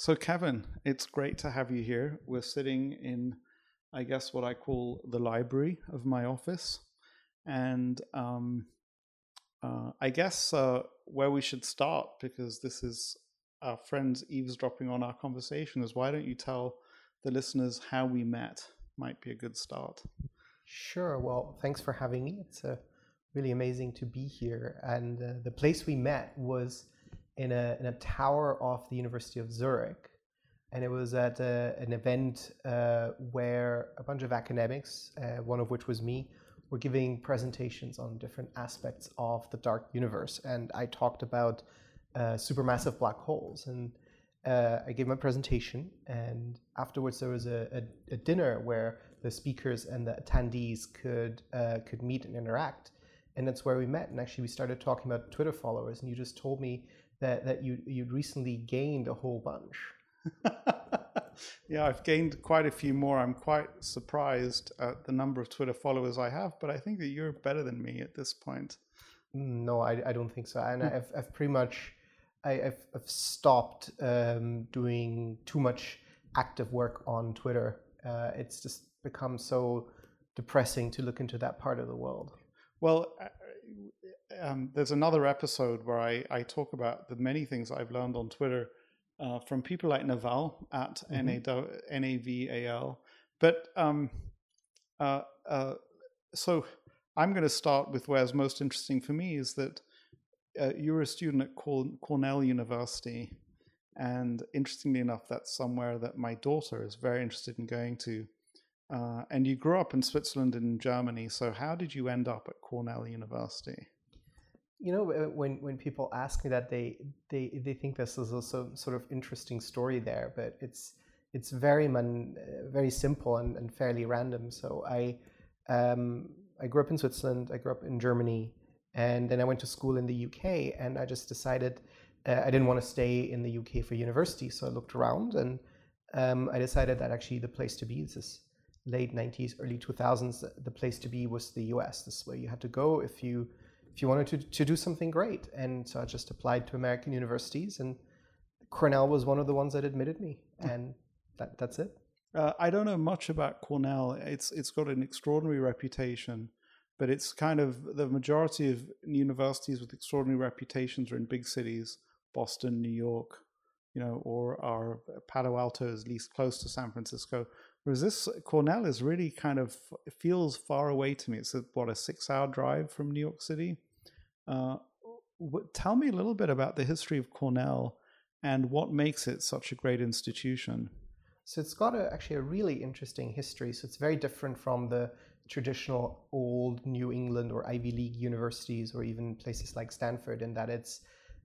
So, Kevin, it's great to have you here. We're sitting in, I guess, what I call the library of my office. And um, uh, I guess uh, where we should start, because this is our friends eavesdropping on our conversation, is why don't you tell the listeners how we met? Might be a good start. Sure. Well, thanks for having me. It's uh, really amazing to be here. And uh, the place we met was in a, in a tower of the University of Zurich. And it was at a, an event uh, where a bunch of academics, uh, one of which was me, were giving presentations on different aspects of the dark universe. And I talked about uh, supermassive black holes. And uh, I gave my presentation, and afterwards there was a, a, a, dinner where the speakers and the attendees could uh, could meet and interact, and that's where we met. And actually, we started talking about Twitter followers, and you just told me that that you you'd recently gained a whole bunch. yeah, I've gained quite a few more. I'm quite surprised at the number of Twitter followers I have, but I think that you're better than me at this point. No, I, I don't think so. And hmm. I've, I've pretty much I, have I've stopped um, doing too much active work on Twitter. Uh, it's just become so depressing to look into that part of the world. Well, um, there's another episode where I, I talk about the many things I've learned on Twitter uh, from people like Naval at mm-hmm. N-A-V-A-L. But um, uh, uh, so I'm going to start with where's most interesting for me is that uh, you were a student at Cornell University. And interestingly enough, that's somewhere that my daughter is very interested in going to. Uh, and you grew up in Switzerland and Germany. So, how did you end up at Cornell University? You know, when when people ask me that, they they they think this is also sort of interesting story there, but it's it's very man, very simple and, and fairly random. So I um, I grew up in Switzerland. I grew up in Germany, and then I went to school in the UK. And I just decided uh, I didn't want to stay in the UK for university. So I looked around, and um, I decided that actually the place to be is this is late 90s, early 2000s. The place to be was the US. This is where you had to go if you if you wanted to, to do something great. And so I just applied to American universities, and Cornell was one of the ones that admitted me, hmm. and that, that's it. Uh, I don't know much about Cornell. It's it's got an extraordinary reputation, but it's kind of the majority of universities with extraordinary reputations are in big cities, Boston, New York, you know, or are Palo Alto is least close to San Francisco. Whereas this Cornell is really kind of feels far away to me. It's a, what a six-hour drive from New York City. Uh, tell me a little bit about the history of Cornell and what makes it such a great institution. So it's got a, actually a really interesting history. So it's very different from the traditional old New England or Ivy League universities or even places like Stanford in that it's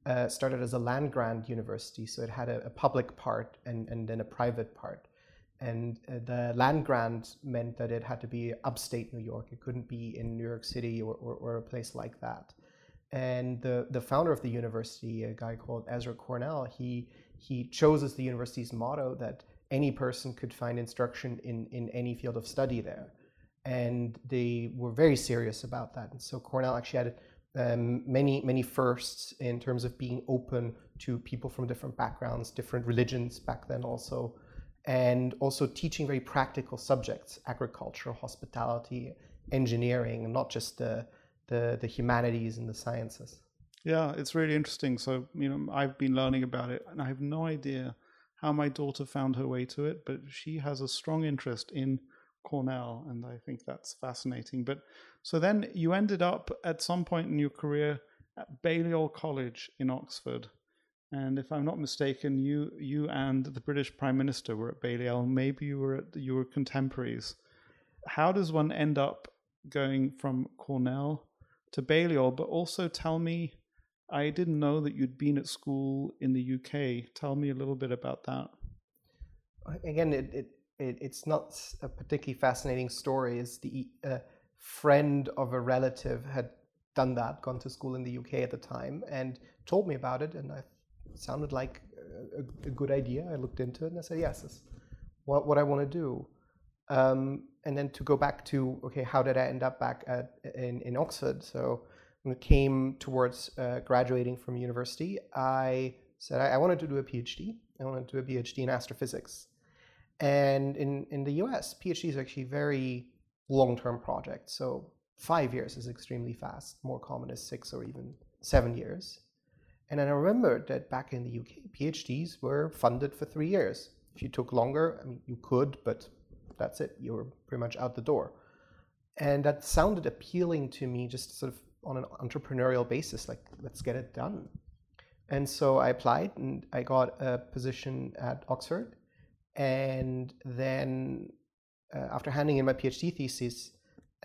uh, started as a land grant university. So it had a, a, public part and, and then a private part. And uh, the land grant meant that it had to be upstate New York. It couldn't be in New York City or, or, or a place like that and the, the founder of the university, a guy called Ezra Cornell, he, he chose as the university's motto that any person could find instruction in, in any field of study there. And they were very serious about that. And so Cornell actually had um, many, many firsts in terms of being open to people from different backgrounds, different religions back then also, and also teaching very practical subjects, agriculture, hospitality, engineering, not just the the, the humanities and the sciences. Yeah, it's really interesting. So, you know, I've been learning about it and I have no idea how my daughter found her way to it, but she has a strong interest in Cornell and I think that's fascinating. But so then you ended up at some point in your career at Balliol College in Oxford. And if I'm not mistaken, you you and the British Prime Minister were at Balliol. Maybe you were at, you were contemporaries. How does one end up going from Cornell to Balliol, but also tell me, I didn't know that you'd been at school in the UK. Tell me a little bit about that. Again, it, it, it it's not a particularly fascinating story. It's the uh, friend of a relative had done that, gone to school in the UK at the time, and told me about it, and I sounded like a, a good idea. I looked into it and I said, yes, this what what I want to do. Um, and then to go back to okay, how did I end up back at in, in Oxford? So when it came towards uh, graduating from university, I said I, I, wanted to do a PhD, I wanted to do a PhD in astrophysics. And in, in the US, PhDs are actually very long term projects. So five years is extremely fast. More common is six or even seven years. And then I remember that back in the UK, PhDs were funded for three years. If you took longer, I mean, you could, but that's it. You were pretty much out the door. And that sounded appealing to me, just sort of on an entrepreneurial basis, like, let's get it done. And so I applied and I got a position at Oxford. And then, uh, after handing in my PhD thesis,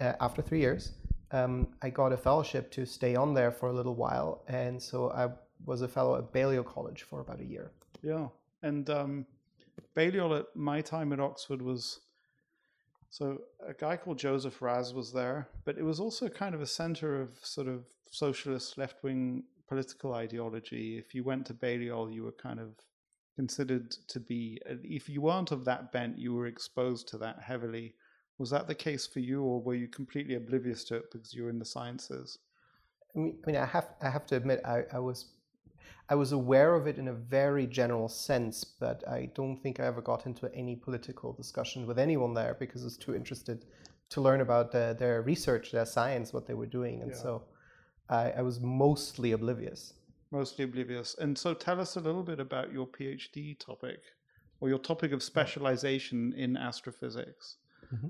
uh, after three years, um, I got a fellowship to stay on there for a little while. And so I was a fellow at Balliol College for about a year. Yeah. And um, Balliol at my time at Oxford was so a guy called Joseph Raz was there, but it was also kind of a center of sort of socialist left wing political ideology. If you went to Balliol, you were kind of considered to be, if you weren't of that bent, you were exposed to that heavily. Was that the case for you, or were you completely oblivious to it because you were in the sciences? I mean, I have I have to admit I, I was I was aware of it in a very general sense, but I don't think I ever got into any political discussion with anyone there because I was too interested to learn about the, their research, their science, what they were doing, and yeah. so I, I was mostly oblivious. Mostly oblivious. And so, tell us a little bit about your PhD topic, or your topic of specialization in astrophysics. Mm-hmm.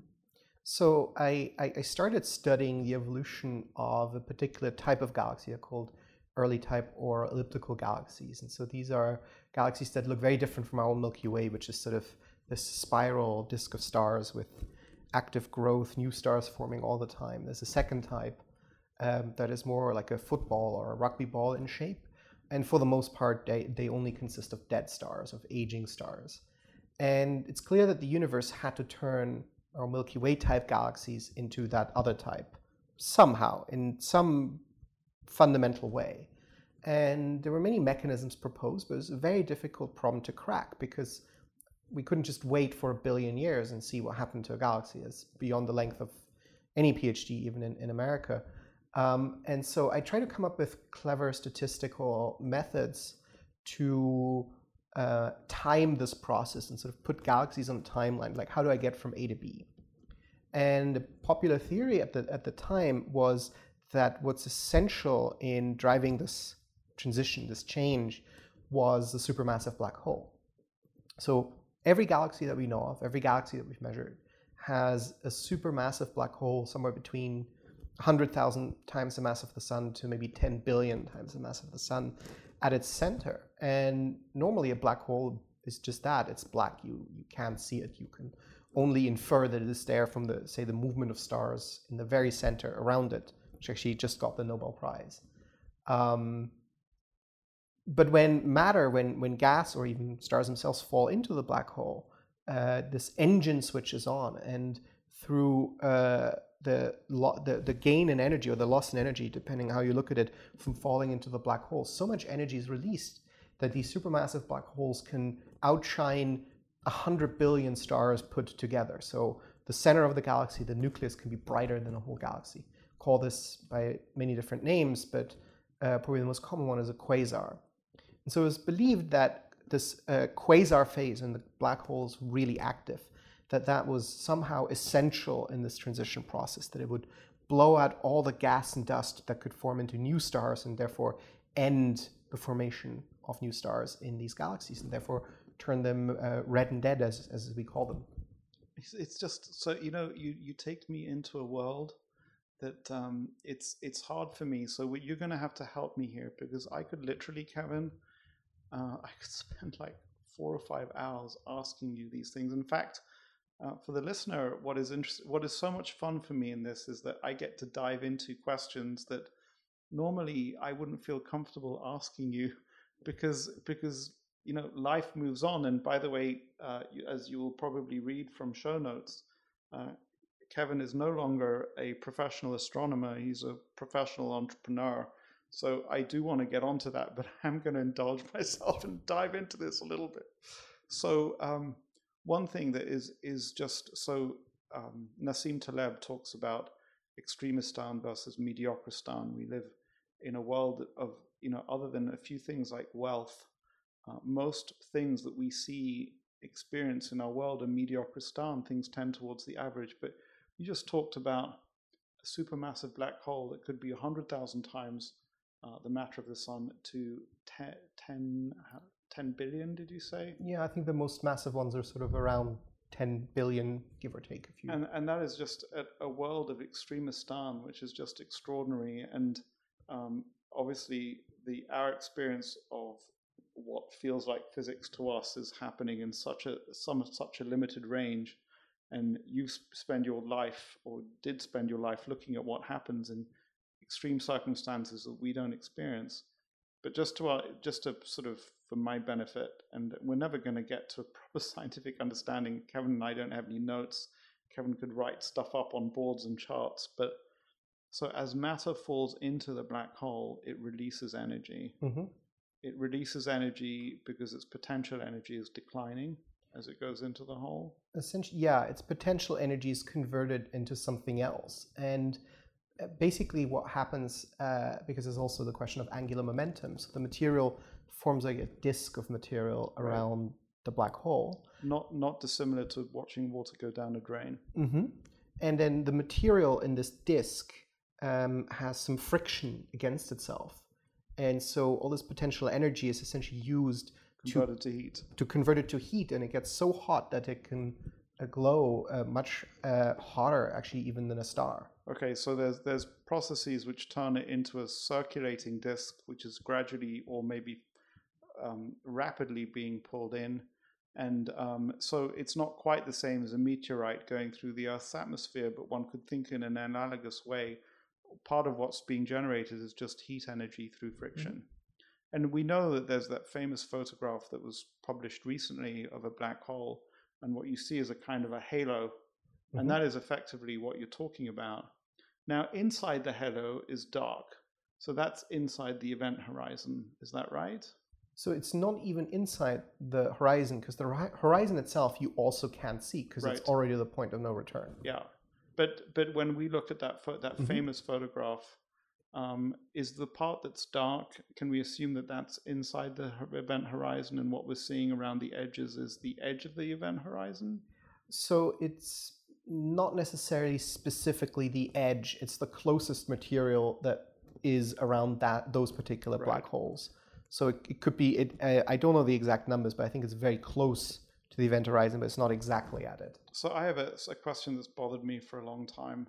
So I, I started studying the evolution of a particular type of galaxy called early type or elliptical galaxies. And so these are galaxies that look very different from our own Milky Way, which is sort of this spiral disk of stars with active growth, new stars forming all the time. There's a second type um, that is more like a football or a rugby ball in shape. And for the most part, they, they only consist of dead stars, of aging stars. And it's clear that the universe had to turn our Milky Way type galaxies into that other type somehow, in some fundamental way. And there were many mechanisms proposed, but it was a very difficult problem to crack because we couldn't just wait for a billion years and see what happened to a galaxy. It's beyond the length of any PhD, even in, in America. Um, and so I try to come up with clever statistical methods to uh, time this process and sort of put galaxies on a timeline. Like, how do I get from A to B? And the popular theory at the, at the time was that what's essential in driving this transition, this change, was the supermassive black hole. So every galaxy that we know of, every galaxy that we've measured, has a supermassive black hole somewhere between 100,000 times the mass of the sun to maybe 10 billion times the mass of the sun at its center. And normally a black hole is just that it's black. You, you can't see it. You can only infer that it is there from the, say, the movement of stars in the very center around it, which actually just got the Nobel Prize. Um, but when matter, when, when gas or even stars themselves fall into the black hole, uh, this engine switches on, and through uh, the, lo- the the gain in energy or the loss in energy, depending how you look at it, from falling into the black hole, so much energy is released that these supermassive black holes can outshine 100 billion stars put together. So the center of the galaxy, the nucleus, can be brighter than a whole galaxy. Call this by many different names, but uh, probably the most common one is a quasar. And so it's believed that this uh, quasar phase, when the black hole is really active, that that was somehow essential in this transition process, that it would blow out all the gas and dust that could form into new stars and therefore end the formation of new stars in these galaxies and therefore turn them uh, red and dead, as, as we call them. It's, it's just so, you know, you, you take me into a world that um, it's it's hard for me. So you're going to have to help me here because I could literally, Kevin, uh, I could spend like four or five hours asking you these things. In fact, uh, for the listener, what is interest, what is so much fun for me in this is that I get to dive into questions that normally I wouldn't feel comfortable asking you because because you know life moves on. And by the way, uh, as you will probably read from show notes, uh, Kevin is no longer a professional astronomer; he's a professional entrepreneur. So I do want to get onto that, but I'm going to indulge myself and dive into this a little bit. So um, one thing that is is just so um, Nassim Taleb talks about extremistan versus mediocristan. We live in a world of you know other than a few things like wealth, uh, most things that we see experience in our world are mediocristan. Things tend towards the average. But you just talked about a supermassive black hole that could be 100,000 times uh, the matter of the sun to 10, 10, 10 billion, did you say? Yeah, I think the most massive ones are sort of around 10 billion, give or take a few. And, and that is just a, a world of extremistan, which is just extraordinary. And um, obviously, the our experience of what feels like physics to us is happening in such a some such a limited range and you spend your life or did spend your life looking at what happens in extreme circumstances that we don't experience. But just to our, just to sort of for my benefit and we're never going to get to a proper scientific understanding kevin and i don't have any notes. Kevin could write stuff up on boards and charts but so as matter falls into the black hole it releases energy. Mm-hmm. It releases energy because its potential energy is declining as it goes into the hole. Essentially, yeah, its potential energy is converted into something else. And uh, basically, what happens, uh, because there's also the question of angular momentum. So the material forms like a disk of material around right. the black hole. Not, not dissimilar to watching water go down a drain. Mm-hmm. And then the material in this disk um, has some friction against itself and so all this potential energy is essentially used converted to, to heat to convert it to heat and it gets so hot that it can uh, glow uh, much uh, hotter actually even than a star okay so there's there's processes which turn it into a circulating disk which is gradually or maybe um, rapidly being pulled in and um, so it's not quite the same as a meteorite going through the earth's atmosphere but one could think in an analogous way part of what's being generated is just heat energy through friction. Mm-hmm. And we know that there's that famous photograph that was published recently of a black hole, and what you see is a kind of a halo, mm-hmm. and that is effectively what you're talking about. Now, inside the halo is dark, so that's inside the event horizon. Is that right? So it's not even inside the horizon because the horizon itself you also can't see because right. it's already the point of no return. Yeah. But but when we look at that that mm-hmm. famous photograph, um, is the part that's dark? Can we assume that that's inside the event horizon, and what we're seeing around the edges is the edge of the event horizon? So it's not necessarily specifically the edge; it's the closest material that is around that those particular right. black holes. So it, it could be. It, uh, I don't know the exact numbers, but I think it's very close to the event horizon, but it's not exactly at it. So I have a, a question that's bothered me for a long time.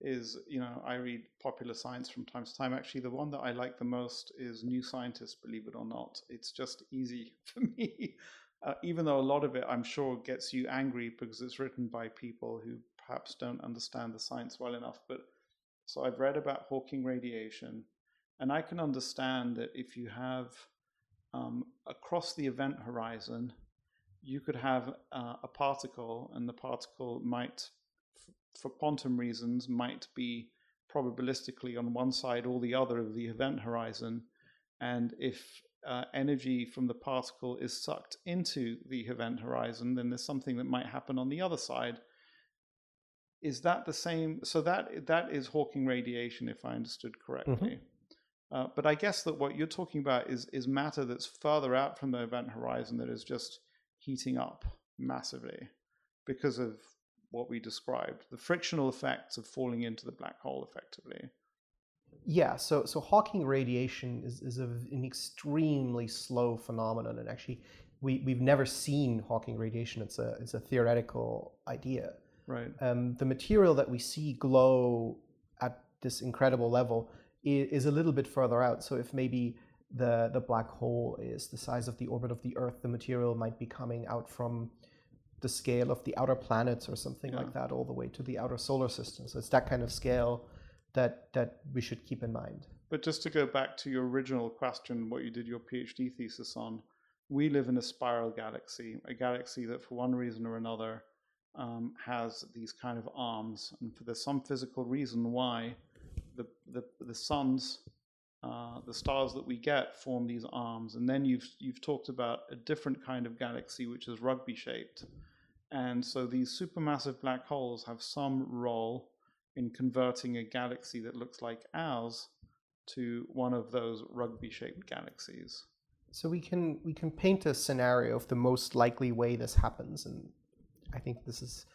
Is you know I read popular science from time to time. Actually, the one that I like the most is New Scientist. Believe it or not, it's just easy for me. Uh, even though a lot of it, I'm sure, gets you angry because it's written by people who perhaps don't understand the science well enough. But so I've read about Hawking radiation, and I can understand that if you have um, across the event horizon you could have uh, a particle, and the particle might, for quantum reasons, might be probabilistically on one side or the other of the event horizon. And if uh, energy from the particle is sucked into the event horizon, then there's something that might happen on the other side. Is that the same? So that that is Hawking radiation, if I understood correctly. Mm-hmm. Uh, but I guess that what you're talking about is is matter that's further out from the event horizon that is just heating up massively because of what we described the frictional effects of falling into the black hole effectively. Yeah, so so Hawking radiation is, is a, an extremely slow phenomenon, and actually, we we've never seen Hawking radiation. It's a it's a theoretical idea. Right. Um, the material that we see glow at this incredible level is, is a little bit further out. So if maybe the, the black hole is the size of the orbit of the Earth, the material might be coming out from the scale of the outer planets or something yeah. like that, all the way to the outer solar system. So it's that kind of scale that that we should keep in mind. But just to go back to your original question, what you did your PhD thesis on, we live in a spiral galaxy, a galaxy that for one reason or another um, has these kind of arms, and for there's some physical reason why the the, the suns uh, the stars that we get form these arms, and then you've you've talked about a different kind of galaxy which is rugby shaped, and so these supermassive black holes have some role in converting a galaxy that looks like ours to one of those rugby shaped galaxies. So we can we can paint a scenario of the most likely way this happens, and I think this is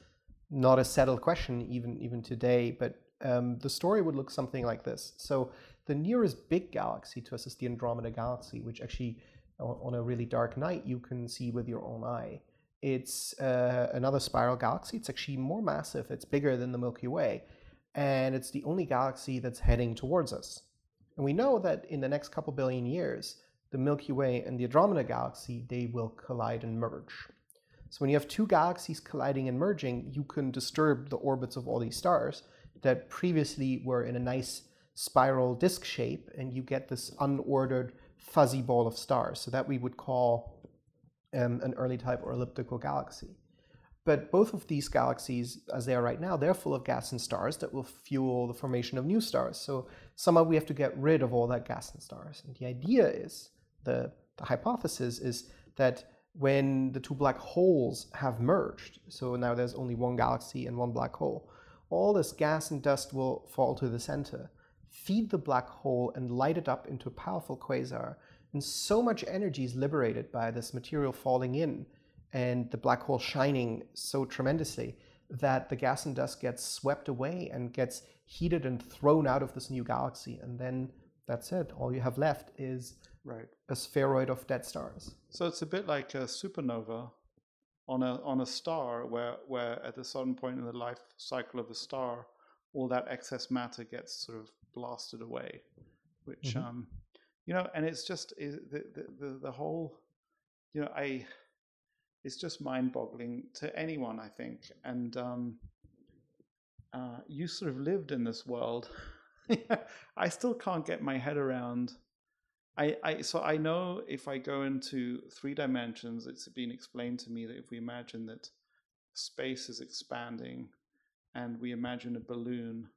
not a settled question even even today. But um, the story would look something like this. So the nearest big galaxy to us is the Andromeda Galaxy, which actually on a really dark night you can see with your own eye. It's uh, another spiral galaxy. It's actually more massive. It's bigger than the Milky Way, and it's the only galaxy that's heading towards us. And we know that in the next couple billion years, the Milky Way and the Andromeda Galaxy they will collide and merge. So when you have two galaxies colliding and merging, you can disturb the orbits of all these stars that previously were in a nice spiral disk shape, and you get this unordered fuzzy ball of stars. So that we would call um, an early type or elliptical galaxy. But both of these galaxies, as they are right now, they're full of gas and stars that will fuel the formation of new stars. So somehow we have to get rid of all that gas and stars. And the idea is, the, the hypothesis is that when the two black holes have merged, so now there's only one galaxy and one black hole, all this gas and dust will fall to the center, feed the black hole, and light it up into a powerful quasar. And so much energy is liberated by this material falling in and the black hole shining so tremendously that the gas and dust gets swept away and gets heated and thrown out of this new galaxy. And then that's it. All you have left is right. a spheroid of dead stars. So it's a bit like a supernova on a on a star where where at a certain point in the life cycle of a star, all that excess matter gets sort of blasted away, which mm-hmm. um, you know, and it's just the, the the the whole, you know, I it's just mind-boggling to anyone, I think. And um, uh, you sort of lived in this world. I still can't get my head around. I, I so I know if I go into three dimensions, it's been explained to me that if we imagine that space is expanding, and we imagine a balloon,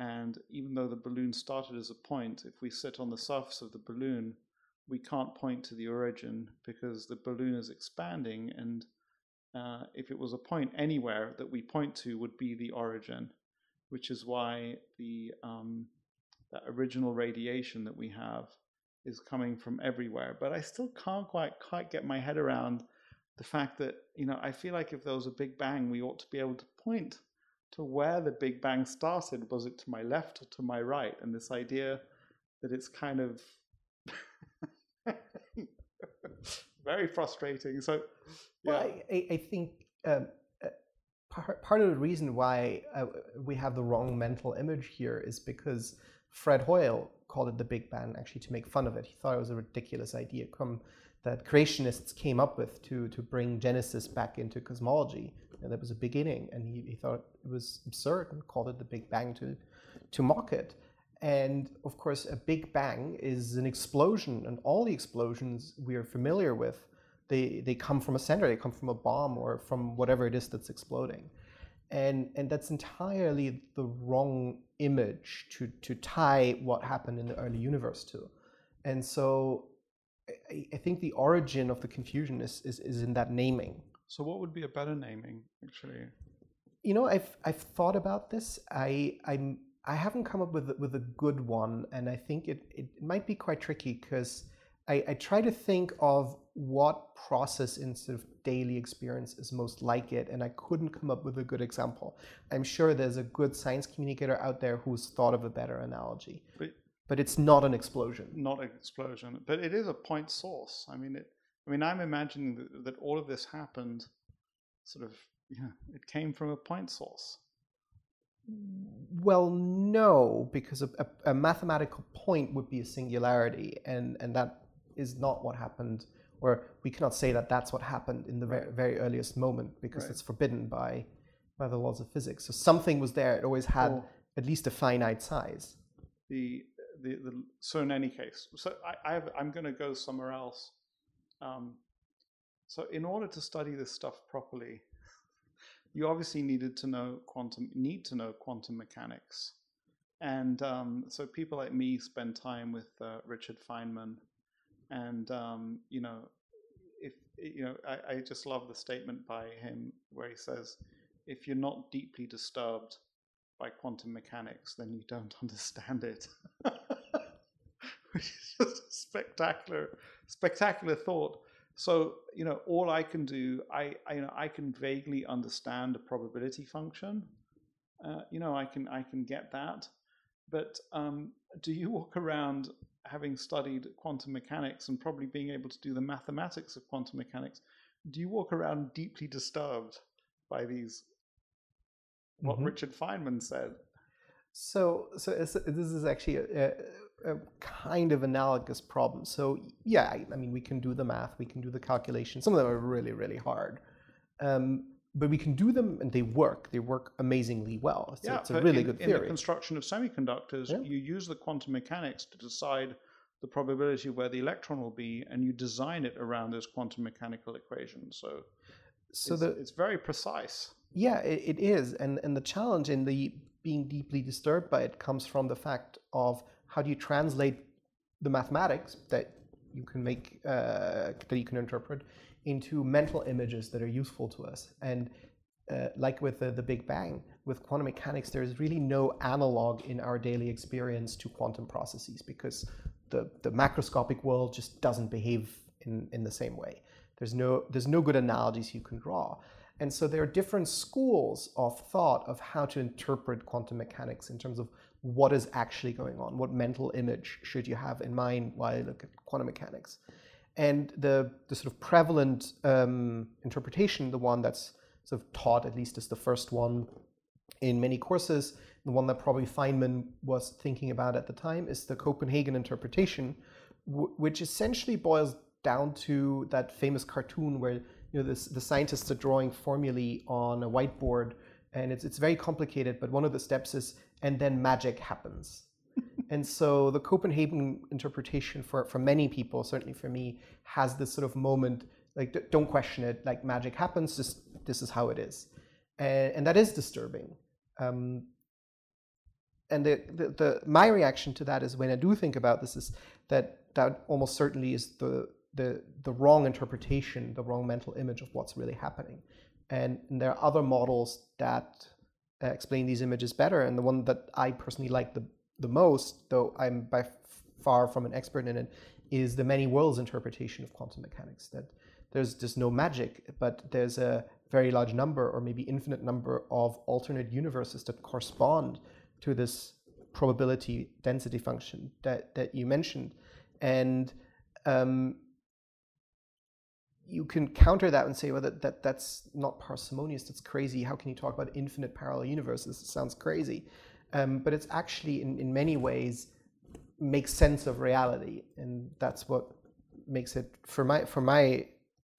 and even though the balloon started as a point, if we sit on the surface of the balloon, we can't point to the origin because the balloon is expanding and uh, if it was a point anywhere that we point to would be the origin, which is why the um, that original radiation that we have is coming from everywhere. But I still can't quite quite get my head around the fact that you know I feel like if there was a Big Bang, we ought to be able to point to where the Big Bang started. Was it to my left or to my right? And this idea that it's kind of very frustrating. So, yeah. Well, I, I think um, uh, part, part of the reason why uh, we have the wrong mental image here is because Fred Hoyle called it the Big Bang actually to make fun of it. He thought it was a ridiculous idea come, that creationists came up with to, to bring Genesis back into cosmology. There was a beginning, and he, he thought it was absurd and called it the Big Bang to, to mock it. And of course, a big bang is an explosion, and all the explosions we are familiar with, they, they come from a center, they come from a bomb or from whatever it is that's exploding. And, and that's entirely the wrong image to, to tie what happened in the early universe to. And so I, I think the origin of the confusion is, is, is in that naming. So, what would be a better naming, actually? You know, I've, I've thought about this. I, I'm I haven't come up with with a good one, and I think it it might be quite tricky because I, I try to think of what process in sort of daily experience is most like it, and I couldn't come up with a good example. I'm sure there's a good science communicator out there who's thought of a better analogy, but, but it's not an explosion. Not an explosion, but it is a point source. I mean, it. I mean, I'm imagining that, that all of this happened, sort of. Yeah, it came from a point source. Well, no, because a, a, a, mathematical point would be a singularity, and, and that is not what happened, or we cannot say that that's what happened in the right. very, very earliest moment because right. it's forbidden by, by the laws of physics. So something was there, it always had well, at least a finite size. The, the, the, so in any case, so I, I have, I'm going to go somewhere else. Um, so in order to study this stuff properly, you obviously needed to know quantum need to know quantum mechanics. And um, so people like me spend time with uh, richard feynman. And um, you know if you know I, I, just love the statement by him where he says if you're not deeply disturbed by quantum mechanics then you don't understand it which is just a spectacular, spectacular thought. So you know, all I can do, I, I you know, I can vaguely understand a probability function. Uh, you know, I can I can get that, but um, do you walk around having studied quantum mechanics and probably being able to do the mathematics of quantum mechanics? Do you walk around deeply disturbed by these? What mm-hmm. Richard Feynman said. So, so this is actually a, a, kind of analogous problem. So, yeah, I, I, mean, we can do the math, we can do the calculation. Some of them are really, really hard, um, but we can do them, and they work. They work amazingly well. So yeah, it's a really in, good theory. In the construction of semiconductors, yeah. you use the quantum mechanics to decide the probability of where the electron will be, and you design it around those quantum mechanical equations. So, so it's, the, it's very precise. Yeah, it, it is, and and the challenge in the being deeply disturbed by it comes from the fact of how do you translate the mathematics that you can make uh, that you can interpret into mental images that are useful to us and uh, like with the, the Big Bang, with quantum mechanics, there is really no analog in our daily experience to quantum processes because the, the macroscopic world just doesn't behave in, in the same way. There's no, there's no good analogies you can draw. And so there are different schools of thought of how to interpret quantum mechanics in terms of what is actually going on, what mental image should you have in mind while you look at quantum mechanics. And the, the sort of prevalent um, interpretation, the one that's sort of taught at least is the first one in many courses, the one that probably Feynman was thinking about at the time, is the Copenhagen interpretation, which essentially boils down to that famous cartoon where you know, this, the scientists are drawing formulae on a whiteboard, and it's, it's very complicated, but one of the steps is, and then magic happens. and so the Copenhagen interpretation for, for many people, certainly for me, has this sort of moment, like, don't question it, like magic happens, just this is how it is. And, and that is disturbing. Um, and the, the, the, my reaction to that is when I do think about this is that that almost certainly is the the the wrong interpretation, the wrong mental image of what's really happening. And, and there are other models that explain these images better. And the one that I personally like the the most, though I'm by far from an expert in it, is the many worlds interpretation of quantum mechanics. That there's just no magic, but there's a very large number, or maybe infinite number, of alternate universes that correspond to this probability density function that that you mentioned, and um, you can counter that and say, well, that, that that's not parsimonious. That's crazy. How can you talk about infinite parallel universes? It sounds crazy. Um, but it's actually, in, in many ways, makes sense of reality, and that's what makes it, for my for my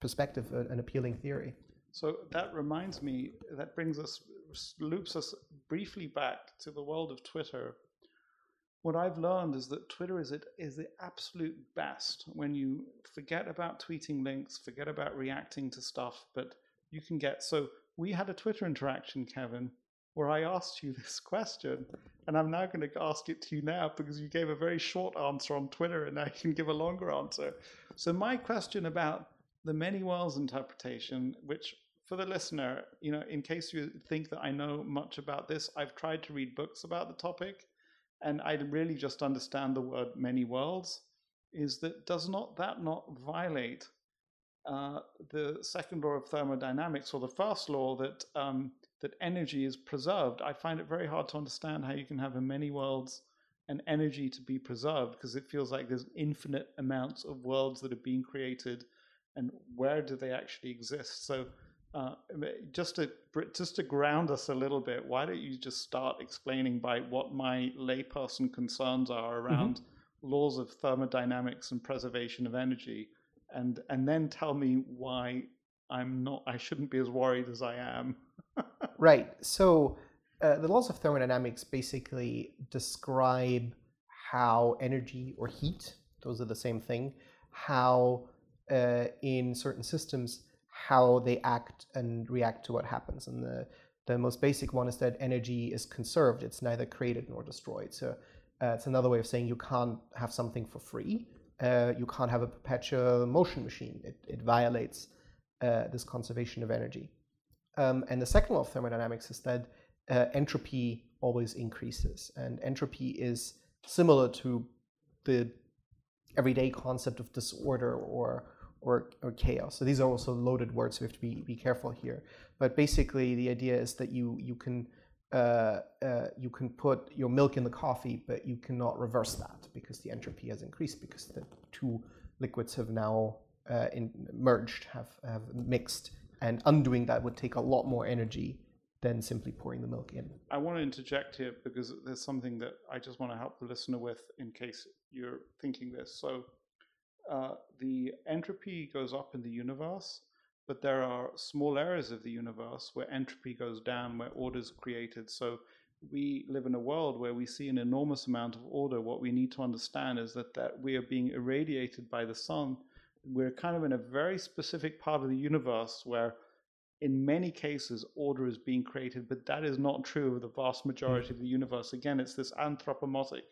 perspective, an appealing theory. So that reminds me. That brings us, loops us briefly back to the world of Twitter what I've learned is that Twitter is it is the absolute best when you forget about tweeting links, forget about reacting to stuff, but you can get so we had a Twitter interaction, Kevin, where I asked you this question, and I'm now going to ask it to you now because you gave a very short answer on Twitter, and I can give a longer answer. So my question about the many worlds interpretation, which for the listener, you know, in case you think that I know much about this, I've tried to read books about the topic and I really just understand the word many worlds, is that does not that not violate uh, the second law of thermodynamics or the first law that um, that energy is preserved? I find it very hard to understand how you can have a many worlds and energy to be preserved because it feels like there's infinite amounts of worlds that are being created, and where do they actually exist? So uh, just to just to ground us a little bit, why don't you just start explaining by what my layperson concerns are mm-hmm. around mm-hmm. laws of thermodynamics and preservation of energy, and and then tell me why I'm not I shouldn't be as worried as I am. right. So uh, the laws of thermodynamics basically describe how energy or heat, those are the same thing, how uh, in certain systems how they act and react to what happens. And the, the most basic one is that energy is conserved, it's neither created nor destroyed. So uh, it's another way of saying you can't have something for free. Uh, you can't have a perpetual motion machine. It, it violates uh, this conservation of energy. Um, and the second law of thermodynamics is that uh, entropy always increases. And entropy is similar to the everyday concept of disorder or or, or chaos. So these are also loaded words, so we have to be, be careful here. But basically, the idea is that you you can uh, uh, you can put your milk in the coffee, but you cannot reverse that because the entropy has increased because the two liquids have now uh, in, merged, have, have mixed, and undoing that would take a lot more energy than simply pouring the milk in. I want to interject here because there's something that I just want to help the listener with in case you're thinking this. So, uh, the entropy goes up in the universe, but there are small areas of the universe where entropy goes down, where order is created. So we live in a world where we see an enormous amount of order. What we need to understand is that, that we are being irradiated by the sun. We're kind of in a very specific part of the universe where, in many cases, order is being created, but that is not true of the vast majority of the universe. Again, it's this anthropomorphic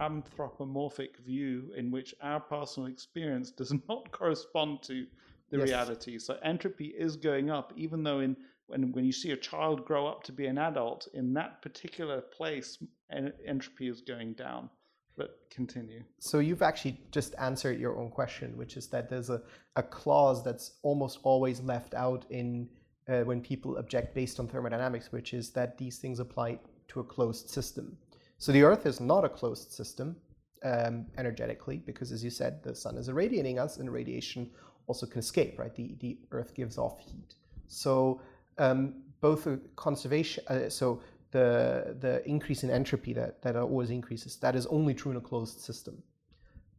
anthropomorphic view in which our personal experience does not correspond to the yes. reality. So entropy is going up, even though in when when you see a child grow up to be an adult, in that particular place, en- entropy is going down. But continue. So you've actually just answered your own question, which is that there's a, a clause that's almost always left out in uh, when people object based on thermodynamics, which is that these things apply to a closed system. So the Earth is not a closed system um, energetically, because as you said, the sun is irradiating us, and radiation also can escape, right? The, the Earth gives off heat. So um, both conservation, uh, so the, the increase in entropy that, that always increases, that is only true in a closed system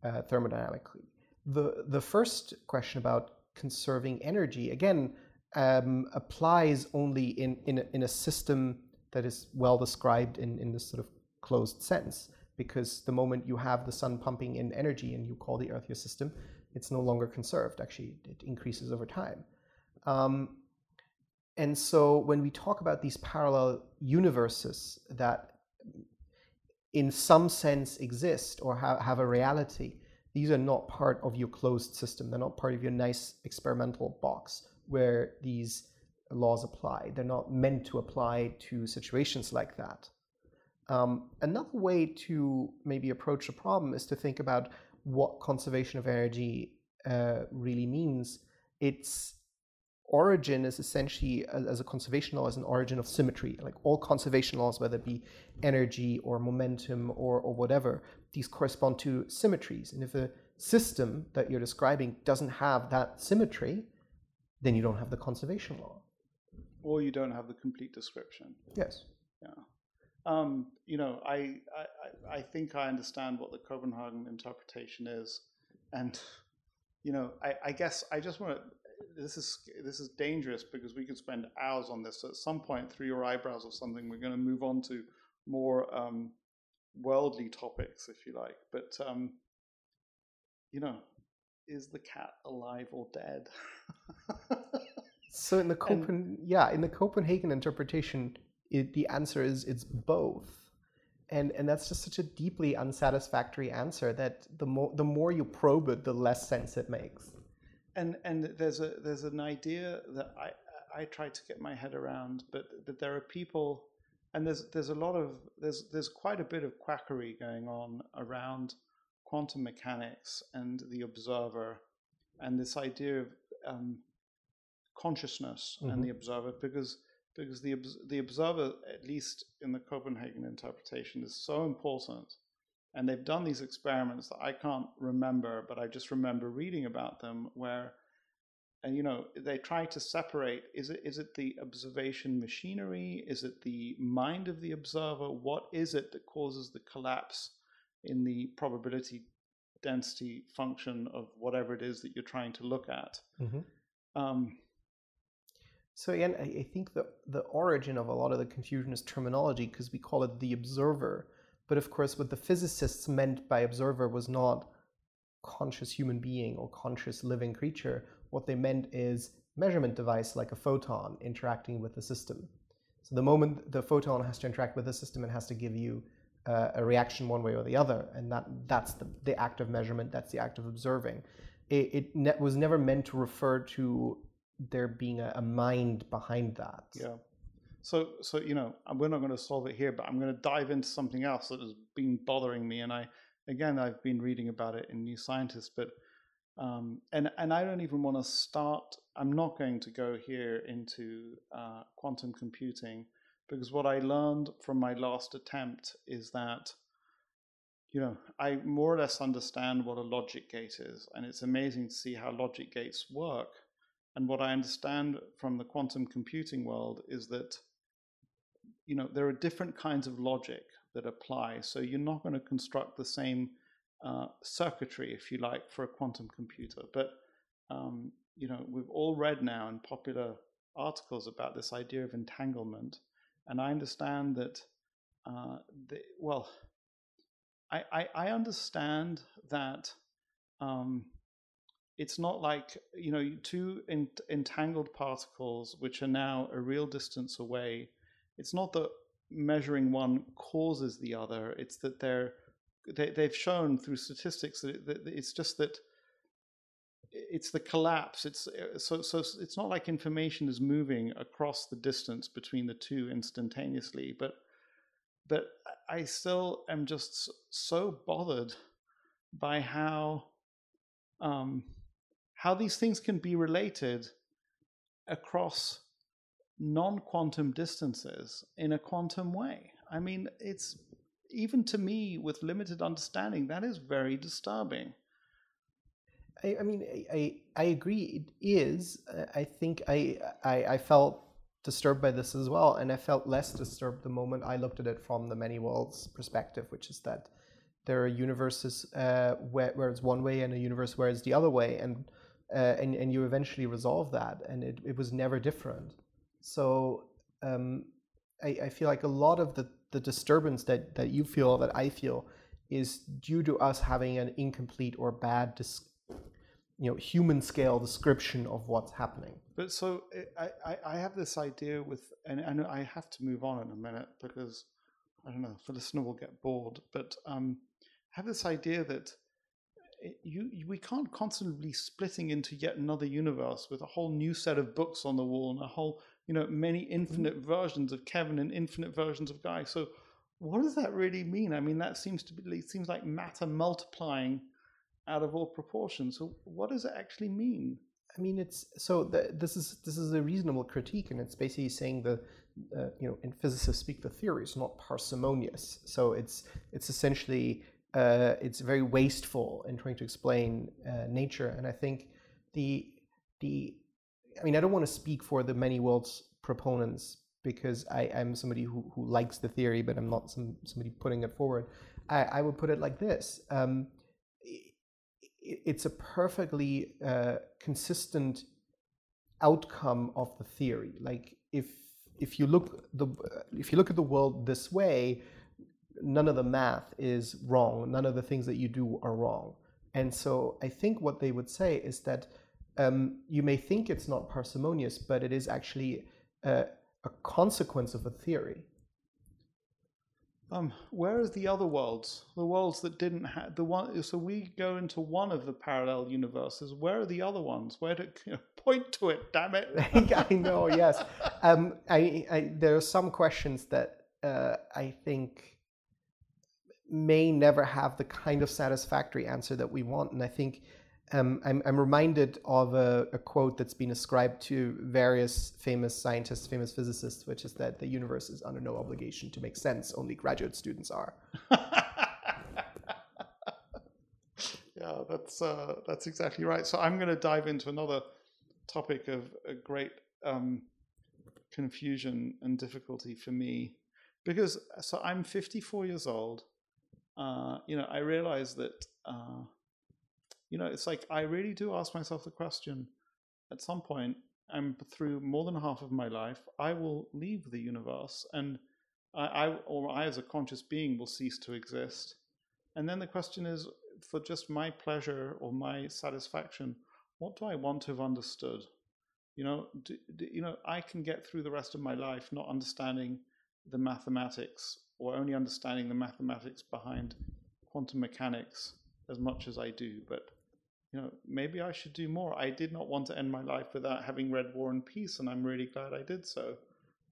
uh, thermodynamically. The, the first question about conserving energy, again, um, applies only in, in, a, in a system that is well described in, in this sort of closed sense because the moment you have the sun pumping in energy and you call the earth your system it's no longer conserved. Actually, it increases over time. Um, and so when we talk about these parallel universes that in some sense exist or ha- have a reality, these are not part of your closed system. They're not part of your nice experimental box where these laws apply. They're not meant to apply to situations like that. Um, another way to maybe approach the problem is to think about what conservation of energy uh, really means, its origin is essentially, as a conservation law, is an origin of symmetry. Like all conservation laws, whether it be energy or momentum or, or whatever, these correspond to symmetries. And if a system that you're describing doesn't have that symmetry, then you don't have the conservation law. Or you don't have the complete description. Yes. Yeah. Um, you know, I, I, I think I understand what the Copenhagen interpretation is, and you know, I, I guess I just want to. This is this is dangerous because we could spend hours on this. So at some point, through your eyebrows or something, we're going to move on to more um, worldly topics, if you like. But um, you know, is the cat alive or dead? so in the Copen, and, yeah, in the Copenhagen interpretation, it, the answer is it's both. And, and that's just such a deeply unsatisfactory answer that the more the more you probe it, the less sense it makes. And and there's a there's an idea that I I try to get my head around, but but there are people, and there's there's a lot of there's there's quite a bit of quackery going on around quantum mechanics and the observer, and this idea of um, consciousness mm-hmm. and the observer, because because the the observer, at least in the Copenhagen interpretation, is so important. And they've done these experiments that I can't remember, but I just remember reading about them, where, and you know, they try to separate: is it is it the observation machinery? Is it the mind of the observer? What is it that causes the collapse in the probability density function of whatever it is that you're trying to look at? Mm-hmm. Um, so again, I, I think the, the origin of a lot of the confusion is terminology because we call it the observer. But of course, what the physicists meant by observer was not conscious human being or conscious living creature. What they meant is measurement device like a photon interacting with the system. So the moment the photon has to interact with the system, it has to give you uh, a reaction one way or the other, and that that's the, the act of measurement. That's the act of observing. It, it ne- was never meant to refer to there being a, a mind behind that. Yeah. So, so you know, we're not going to solve it here, but I'm going to dive into something else that has been bothering me, and I again, I've been reading about it in New Scientist, but um, and and I don't even want to start. I'm not going to go here into uh, quantum computing because what I learned from my last attempt is that you know I more or less understand what a logic gate is, and it's amazing to see how logic gates work. And what I understand from the quantum computing world is that you know there are different kinds of logic that apply. So you're not going to construct the same uh, circuitry, if you like, for a quantum computer. But um, you know, we've all read now in popular articles about this idea of entanglement, and I understand that. Uh, the, well, I, I, I understand that um, it's not like you know two entangled particles which are now a real distance away. It's not that measuring one causes the other. It's that they're they, they've shown through statistics that, it, that it's just that it's the collapse. It's uh, so so it's not like information is moving across the distance between the two instantaneously, but but I still am just so bothered by how um, how these things can be related across non-quantum distances in a quantum way. I mean, it's even to me with limited understanding that is very disturbing. I, I mean, I, I agree. It is. I think I, I I felt disturbed by this as well, and I felt less disturbed the moment I looked at it from the many worlds perspective, which is that there are universes uh, where, where it's one way and a universe where it's the other way, and uh, and and you eventually resolve that, and it, it was never different. So um, I, I feel like a lot of the, the disturbance that, that you feel, that I feel, is due to us having an incomplete or bad, dis- you know, human scale description of what's happening. But so I, I, I have this idea with, and, and I have to move on in a minute because I don't know, the listener will get bored. But um, I have this idea that you, we can't constantly be splitting into yet another universe with a whole new set of books on the wall and a whole you know many mm-hmm. infinite mm-hmm. versions of Kevin and infinite versions of Guy. So what does that really mean? I mean, that seems to be seems like matter multiplying out of all proportion. So what does it actually mean? I mean, it's so the, this is this is a reasonable critique, and it's basically saying the uh, you know, in physicists speak, the theory is not parsimonious. So it's it's essentially uh, it's very wasteful in trying to explain uh, nature. And I think the the I mean I don't want to speak for the many worlds proponents because I am somebody who, who likes the theory, but I'm not some somebody putting it forward. I, I would put it like this: um, it, it's a perfectly uh, consistent outcome of the theory. Like if if you look the if you look at the world this way, none of the math is wrong. None of the things that you do are wrong. And so I think what they would say is that um, you may think it's not parsimonious, but it is actually a, a consequence of a theory. Um, where are the other worlds? The worlds that didn't have the one. So we go into one of the parallel universes. Where are the other ones? Where to you know, point to it? Damn it! I know. Yes. Um, I, I, there are some questions that uh, I think may never have the kind of satisfactory answer that we want. And I think um, I'm, I'm, reminded of a, a, quote that's been ascribed to various famous scientists, famous physicists, which is that the universe is under no obligation to make sense. Only graduate students are. yeah, that's uh, that's exactly right. So I'm going to dive into another topic of great um, confusion and difficulty for me because so I'm 54 years old uh, you know, I realize that, uh, you know, it's like I really do ask myself the question at some point, I'm through more than half of my life, I will leave the universe and I, I or I as a conscious being will cease to exist. And then the question is, for just my pleasure or my satisfaction, what do I want to have understood? You know, do, do, you know, I can get through the rest of my life not understanding the mathematics or only understanding the mathematics behind quantum mechanics as much as I do. But you know, maybe I should do more. I did not want to end my life without having read War and Peace, and I'm really glad I did so.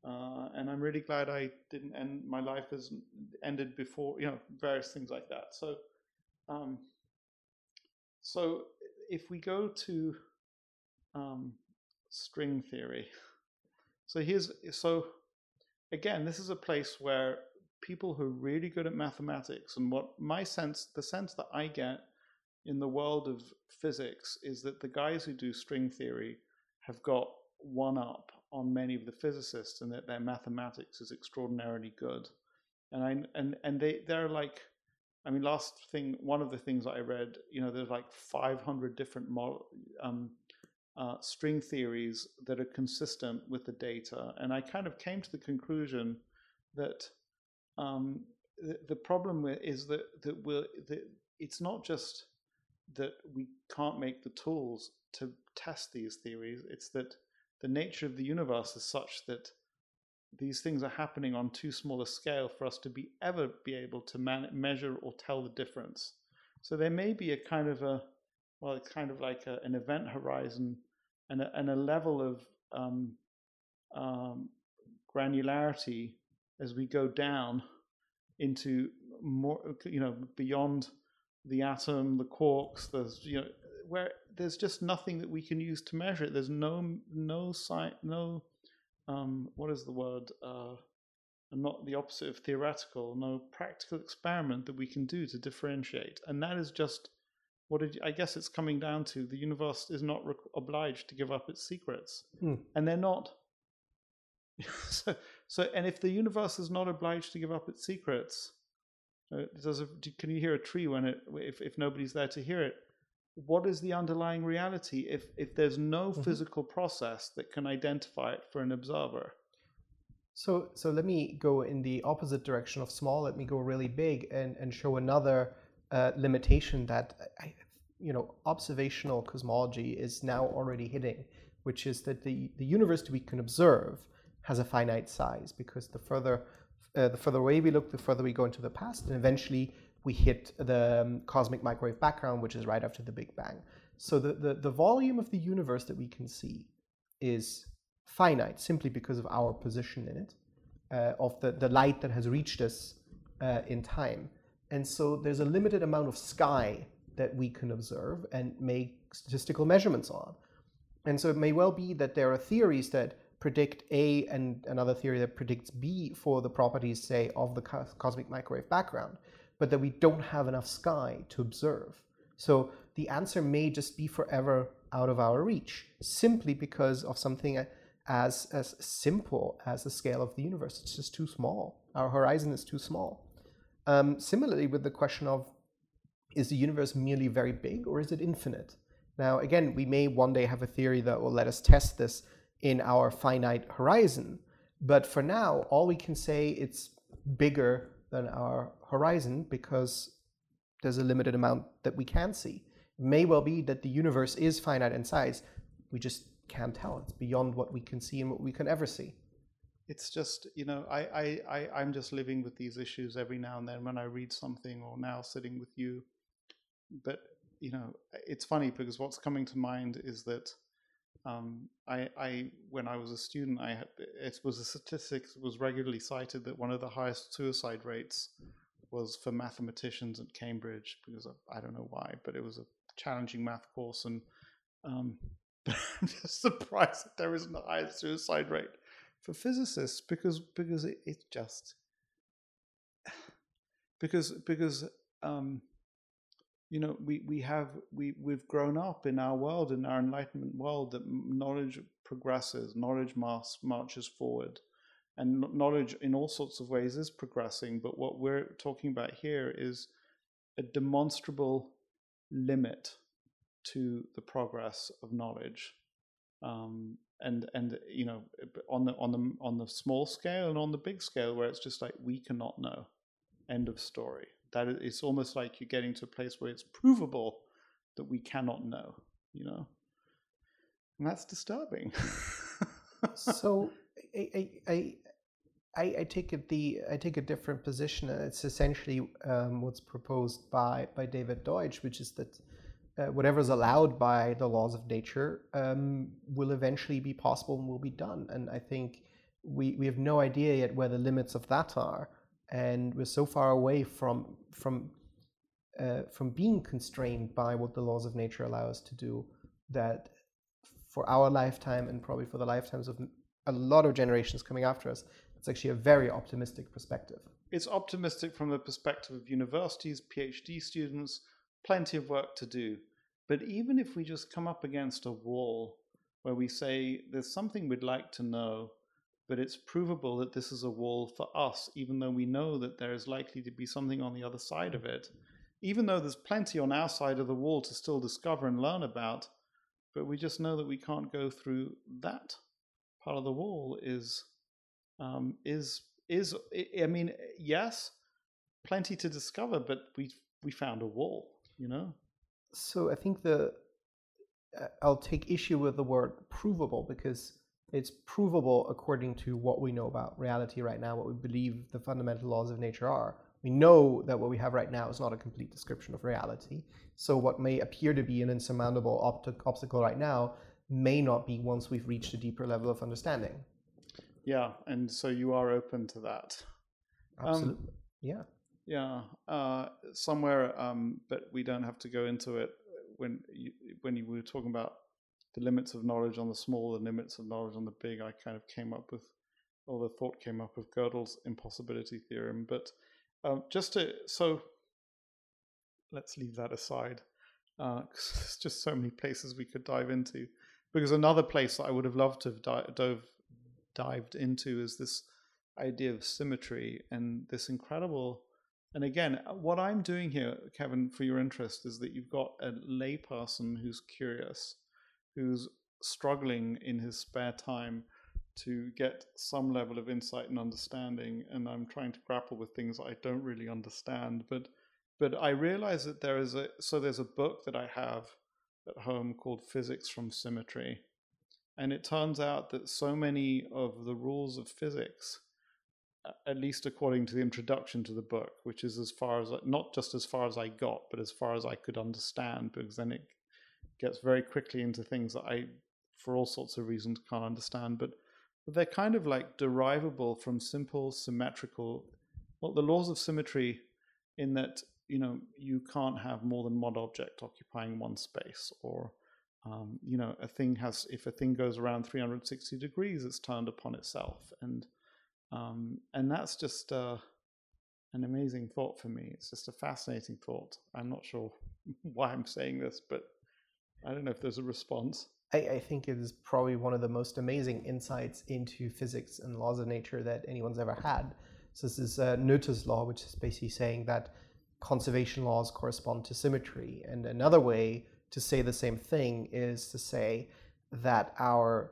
Uh, and I'm really glad I didn't end my life as ended before, you know, various things like that. So Um, so if we go to um, string theory, so here's so again, this is a place where people who are really good at mathematics and what my sense, the sense that I get in the world of physics is that the guys who do string theory have got one up on many of the physicists and that their mathematics is extraordinarily good. And I and and they they're like I mean last thing one of the things I read, you know, there's like 500 different model, um, uh, string theories that are consistent with the data. And I kind of came to the conclusion that um, the, the, problem is that that, we're, that it's not just that we can't make the tools to test these theories. It's that the nature of the universe is such that these things are happening on too small a scale for us to be ever be able to man- measure or tell the difference. So there may be a kind of a well, it's kind of like a, an event horizon and a, and a level of um, um, granularity as we go down into more, you know, beyond the atom, the quarks, there's, you know, where there's just nothing that we can use to measure it. There's no, no site, no, um, what is the word? Uh, not the opposite of theoretical, no practical experiment that we can do to differentiate. And that is just what I guess it's coming down to the universe is not re- obliged to give up its secrets. Hmm. And they're not. so, so, and if the universe is not obliged to give up its secrets, uh, does a, can you hear a tree when it if if nobody's there to hear it? What is the underlying reality if if there's no mm-hmm. physical process that can identify it for an observer? So so let me go in the opposite direction of small. Let me go really big and and show another uh, limitation that I, you know observational cosmology is now already hitting, which is that the the universe we can observe has a finite size because the further uh, the further away we look, the further we go into the past, and eventually we hit the um, cosmic microwave background, which is right after the Big Bang. So the, the, the volume of the universe that we can see is finite simply because of our position in it, uh, of the, the light that has reached us uh, in time. And so there's a limited amount of sky that we can observe and make statistical measurements on. And so it may well be that there are theories that predict A and another theory that predicts B for the properties, say, of the cosmic microwave background, but that we don't have enough sky to observe. So the answer may just be forever out of our reach, simply because of something as, as simple as the scale of the universe. It's just too small. Our horizon is too small. Um, similarly, with the question of is the universe merely very big or is it infinite? Now, again, we may one day have a theory that will let us test this in our finite horizon. But for now, all we can say it's bigger than our horizon because there's a limited amount that we can see. It may well be that the universe is finite in size. We just can't tell. It's beyond what we can see and what we can ever see. It's just, you know, I, I, I, I'm just living with these issues every now and then when I read something or now sitting with you. But, you know, it's funny because what's coming to mind is that um, I, I, when I was a student, I it was a statistic that was regularly cited that one of the highest suicide rates was for mathematicians at Cambridge because of, I don't know why, but it was a challenging math course, and um, I'm just surprised that there isn't a higher suicide rate for physicists because because it, it's just because because um, you know we we have we we've grown up in our world in our enlightenment world that knowledge progresses knowledge mass marches forward. And knowledge in all sorts of ways is progressing but what we're talking about here is a demonstrable limit to the progress of knowledge. Um, and and you know on the on the on the small scale and on the big scale where it's just like we cannot know. End of story that it's almost like you're getting to a place where it's provable that we cannot know, you know, and that's disturbing. so I, I, I, I, take it the I take a different position. It's essentially um, what's proposed by by David Deutsch, which is that uh, whatever is allowed by the laws of nature um, will eventually be possible and will be done. And I think we we have no idea yet where the limits of that are and we're so far away from from uh, from being constrained by what the laws of nature allow us to do that for our lifetime and probably for the lifetimes of a lot of generations coming after us it's actually a very optimistic perspective. It's optimistic from the perspective of universities phd students plenty of work to do. But even if we just come up against a wall where we say there's something we'd like to know but it's provable that this is a wall for us, even though we know that there is likely to be something on the other side of it. Even though there's plenty on our side of the wall to still discover and learn about, but we just know that we can't go through that part of the wall is um, is is I mean yes, plenty to discover, but we we found a wall, you know. So I think the uh, I'll take issue with the word provable because it's provable according to what we know about reality right now, what we believe the fundamental laws of nature are. We know that what we have right now is not a complete description of reality. So, what may appear to be an insurmountable obstacle right now may not be once we've reached a deeper level of understanding. Yeah, and so you are open to that. Absolutely. Um, yeah. Yeah. Uh, somewhere, um, but we don't have to go into it. When you, when you were talking about the limits of knowledge on the small, the limits of knowledge on the big, I kind of came up with, or the thought came up with Gödel's impossibility theorem. But um, just to, so let's leave that aside. Uh, there's just so many places we could dive into. Because another place that I would have loved to have di- dove, dived into is this idea of symmetry and this incredible. And again, what I'm doing here, Kevin, for your interest, is that you've got a layperson who's curious who's struggling in his spare time to get some level of insight and understanding and i'm trying to grapple with things i don't really understand but but i realize that there is a so there's a book that i have at home called physics from symmetry and it turns out that so many of the rules of physics at least according to the introduction to the book which is as far as not just as far as i got but as far as i could understand because then it gets very quickly into things that I, for all sorts of reasons, can't understand. But, but they're kind of like derivable from simple symmetrical, well, the laws of symmetry, in that you know you can't have more than one object occupying one space, or um, you know a thing has if a thing goes around 360 degrees, it's turned upon itself, and um, and that's just. Uh, an amazing thought for me. It's just a fascinating thought. I'm not sure why I'm saying this, but I don't know if there's a response. I, I, think it is probably one of the most amazing insights into physics and laws of nature that anyone's ever had. So this is uh, Noether's law, which is basically saying that conservation laws correspond to symmetry. And another way to say the same thing is to say that our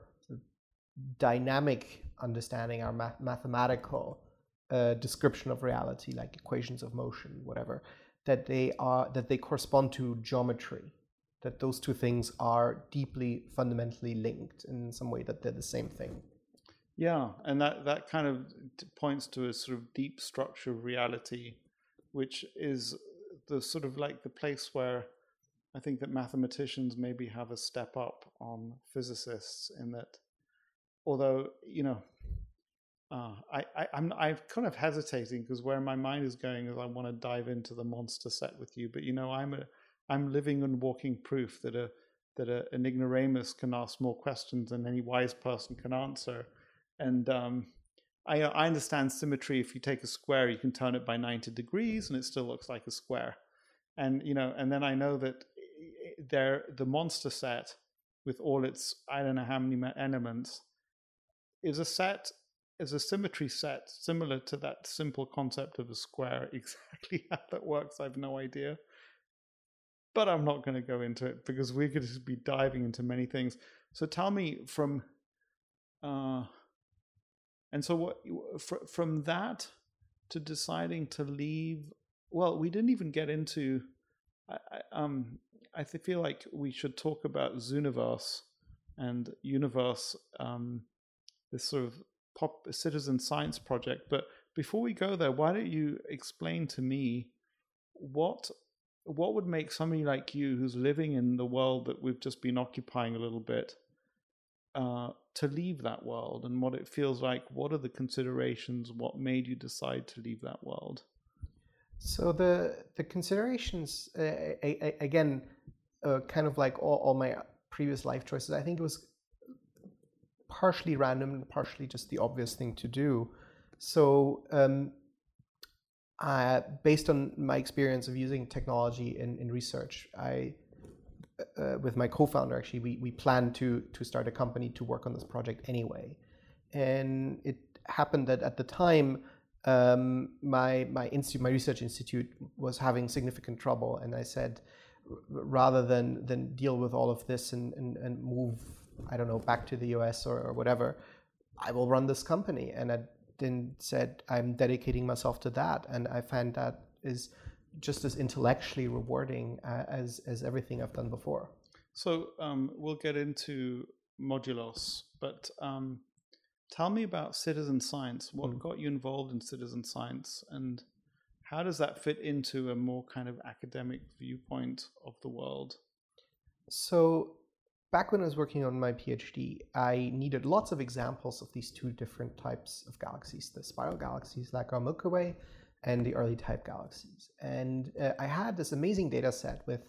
dynamic understanding, our math- mathematical uh, description of reality, like equations of motion, whatever, that they are that they correspond to geometry that those two things are deeply fundamentally linked in some way that they're the same thing. Yeah and that that kind of points to a sort of deep structure of reality which is the sort of like the place where i think that mathematicians maybe have a step up on physicists in that although you know uh, I, I, I'm I'm kind of hesitating because where my mind is going is I want to dive into the monster set with you, but you know I'm a I'm living and walking proof that a that a, an ignoramus can ask more questions than any wise person can answer. And um, I, I understand symmetry. If you take a square, you can turn it by 90 degrees, and it still looks like a square. And you know, and then I know that there the monster set with all its I don't know how many elements is a set is a symmetry set similar to that simple concept of a square. Exactly how that works, I've no idea but I'm not going to go into it because we're going to be diving into many things. So tell me from, uh, and so what fr- from that to deciding to leave. Well, we didn't even get into. I, I um, I feel like we should talk about Zooniverse and Universe, um, this sort of pop citizen science project. But before we go there, why don't you explain to me what what would make somebody like you, who's living in the world that we've just been occupying a little bit, uh, to leave that world and what it feels like? What are the considerations? What made you decide to leave that world? So the the considerations uh, again, uh, kind of like all, all my previous life choices. I think it was partially random and partially just the obvious thing to do. So um, uh, based on my experience of using technology in, in research, I uh, with my co-founder actually we, we planned to to start a company to work on this project anyway. And it happened that at the time um, my my institute my research institute was having significant trouble and I said rather than than deal with all of this and, and, and move I don't know back to the US or, or whatever I will run this company. And then said I'm dedicating myself to that and I find that is just as intellectually rewarding uh, as as everything I've done before. So um, we'll get into Modulos, but um, tell me about citizen science. What mm. got you involved in citizen science, and how does that fit into a more kind of academic viewpoint of the world? So back when I was working on my PhD, I needed lots of examples of these two different types of galaxies: the spiral galaxies like our Milky Way and the early type galaxies. And uh, I had this amazing data set with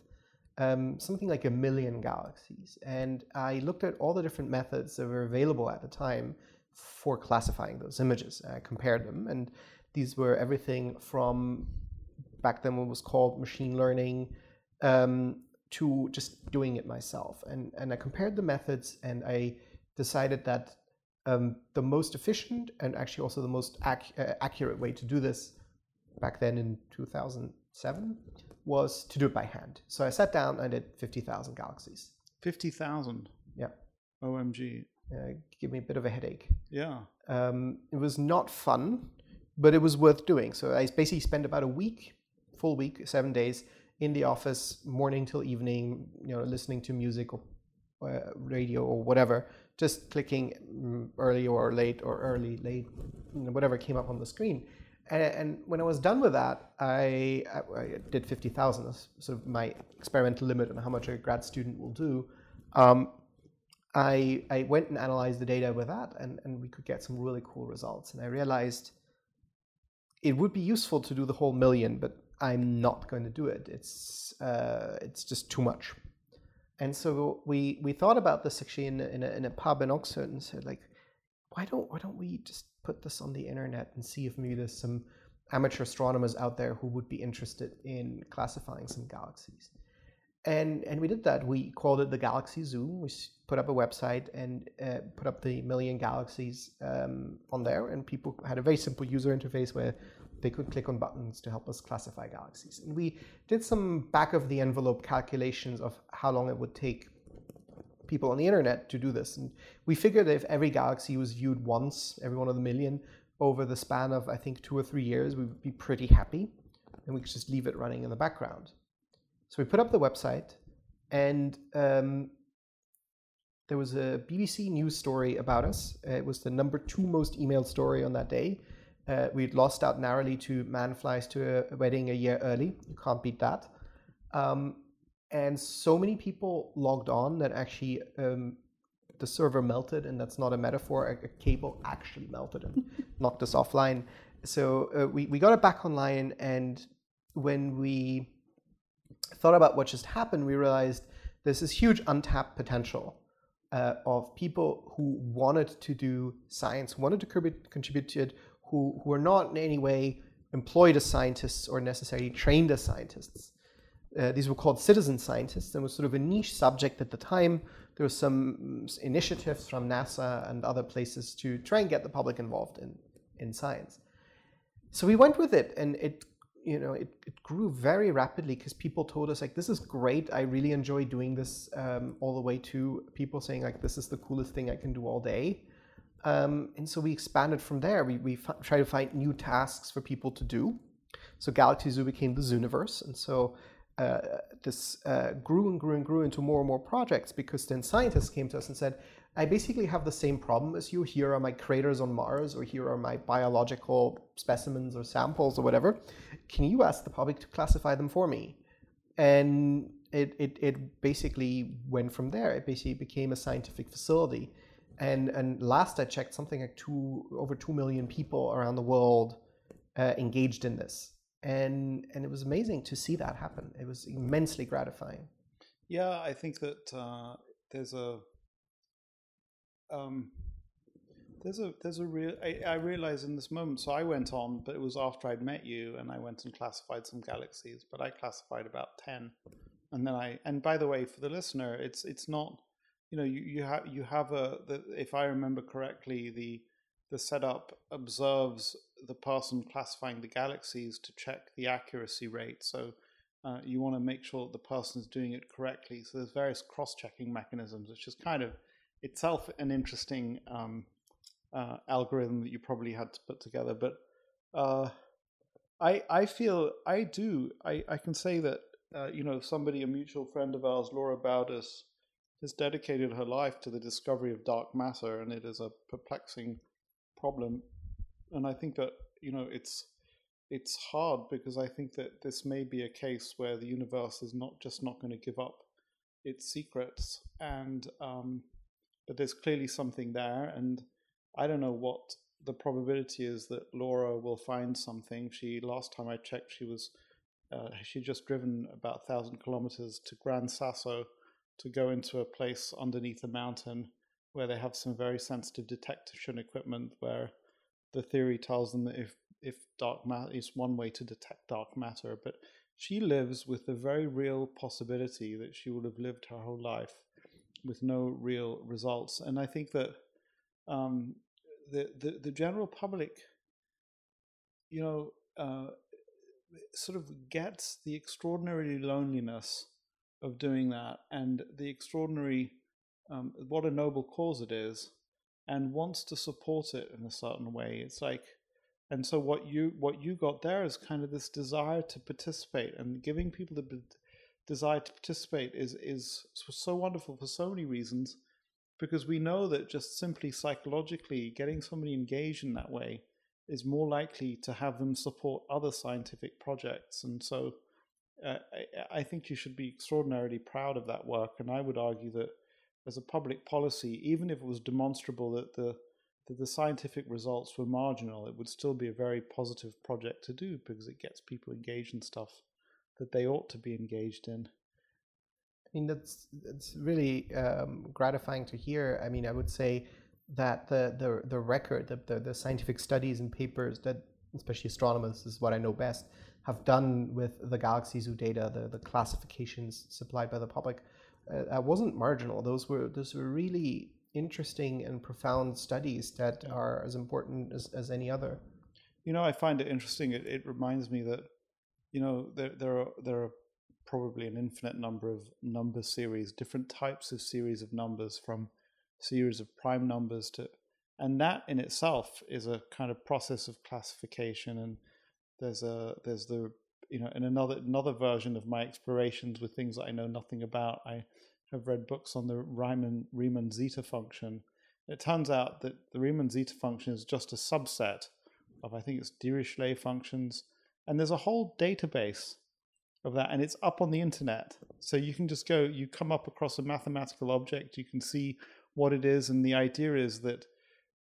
um, something like a million galaxies. And I looked at all the different methods that were available at the time for classifying those images. I compared them, and these were everything from back then what was called machine learning um, to just doing it myself. And, and I compared the methods and I decided that um, the most efficient and actually also the most ac- uh, accurate way to do this back then in 2007 was to do it by hand. So I sat down and did 50,000 galaxies. 50,000? Yeah. OMG. Uh, give me a bit of a headache. Yeah. Um, it was not fun, but it was worth doing. So I basically spent about a week, full week, seven days in the office, morning till evening, you know, listening to music or uh, radio or whatever, just clicking mm, early or late or early, late, you know, whatever came up on the screen. And, and, when I was done with that, I, I, I did 50,000, That's sort of my experimental limit on how much a grad student will do. Um, I, I went and analyzed the data with that, and, and we could get some really cool results. And I realized it would be useful to do the whole million, but I'm not going to do it. It's, uh, it's just too much. And so we, we thought about this actually in a, in a, in a pub in Oxford and said, like, why don't, why don't we just put this on the internet and see if maybe there's some amateur astronomers out there who would be interested in classifying some galaxies. And, and we did that. We called it the Galaxy Zoo. We put up a website and uh, put up the million galaxies um, on there, and people had a very simple user interface where they could click on buttons to help us classify galaxies. And we did some back of the envelope calculations of how long it would take people on the internet to do this. And we figured if every galaxy was viewed once, every one of the million, over the span of I think two or three years, we would be pretty happy, and we could just leave it running in the background. So we put up the website, and um, there was a BBC news story about us. it was the number two most emailed story on that day. Uh, we'd lost out narrowly to Man Flies to a Wedding a year early. You can't beat that. Um, and so many people logged on that actually um, the server melted, and that's not a metaphor. A, a cable actually melted and knocked us offline. So uh, we we got it back online, and when we thought about what just happened, we realized there's this huge untapped potential uh, of people who wanted to do science, wanted to contribute to it, who who are not in any way employed as scientists or necessarily trained as scientists uh, these were called citizen scientists and was sort of a niche subject at the time. There were some initiatives from NASA and other places to try and get the public involved in, in science. So we went with it and it you know it, it grew very rapidly because people told us like this is great i really enjoy doing this um, all the way to people saying like this is the coolest thing i can do all day um, and so we expanded from there we, we f- try to find new tasks for people to do so galaxy zoo became the zooniverse and so uh, this uh, grew and grew and grew into more and more projects because then scientists came to us and said, I basically have the same problem as you. Here are my craters on Mars, or here are my biological specimens or samples or whatever. Can you ask the public to classify them for me? And it, it, it basically went from there. It basically became a scientific facility. And, and last I checked, something like two, over 2 million people around the world uh, engaged in this. and and it was amazing to see that happen. It was immensely gratifying. Yeah, I think that uh, there's a um, there's a there's a real I, I realize in this moment. So I went on, but it was after I'd met you, and I went and classified some galaxies. But I classified about ten, and then I and by the way, for the listener, it's it's not you know you you have you have a the, if I remember correctly the the setup observes the person classifying the galaxies to check the accuracy rate. So uh, you want to make sure that the person is doing it correctly. So there's various cross-checking mechanisms, which is kind of itself an interesting um, uh, algorithm that you probably had to put together. But uh, I I feel I do I I can say that uh, you know somebody a mutual friend of ours, Laura Baudis, has dedicated her life to the discovery of dark matter, and it is a perplexing problem. And I think that you know it's it's hard because I think that this may be a case where the universe is not just not going to give up its secrets, and um, but there's clearly something there, and I don't know what the probability is that Laura will find something. She last time I checked, she was uh, she just driven about thousand kilometers to Gran Sasso to go into a place underneath a mountain where they have some very sensitive detection equipment where the theory tells them that if if dark matter is one way to detect dark matter, but she lives with the very real possibility that she would have lived her whole life with no real results. And I think that um, the, the the general public, you know, uh, sort of gets the extraordinary loneliness of doing that and the extraordinary um, what a noble cause it is and wants to support it in a certain way. It's like and so what you what you got there is kind of this desire to participate and giving people the desire to participate is is so wonderful for so many reasons because we know that just simply psychologically getting somebody engaged in that way is more likely to have them support other scientific projects and so uh, I, I think you should be extraordinarily proud of that work and i would argue that as a public policy even if it was demonstrable that the that the scientific results were marginal, it would still be a very positive project to do because it gets people engaged in stuff that they ought to be engaged in. I mean, that's that's really um, gratifying to hear. I mean, I would say that the the the record, the, the, the scientific studies and papers that especially astronomers is what I know best have done with the Galaxy Zoo data, the the classifications supplied by the public, uh, uh wasn't marginal. Those were those were really interesting and profound studies that are as important as, as any other. You know, I find it interesting. It, it reminds me that, you know, there, there are there are probably an infinite number of number series, different types of series of numbers from series of prime numbers to and that in itself is a kind of process of classification and there's a there's the you know in another another version of my explorations with things that I know nothing about I have read books on the Riemann, Riemann zeta function. It turns out that the Riemann zeta function is just a subset of, I think it's Dirichlet functions. And there's a whole database of that, and it's up on the internet. So you can just go, you come up across a mathematical object, you can see what it is. And the idea is that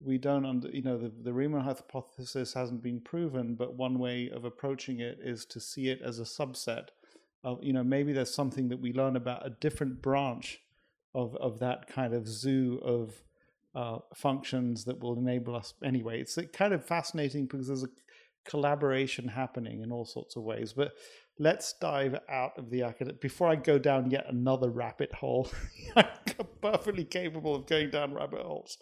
we don't, under, you know, the, the Riemann hypothesis hasn't been proven, but one way of approaching it is to see it as a subset of you know maybe there's something that we learn about a different branch of of that kind of zoo of uh, functions that will enable us anyway. It's kind of fascinating because there's a collaboration happening in all sorts of ways. But let's dive out of the academic before I go down yet another rabbit hole. I'm perfectly capable of going down rabbit holes.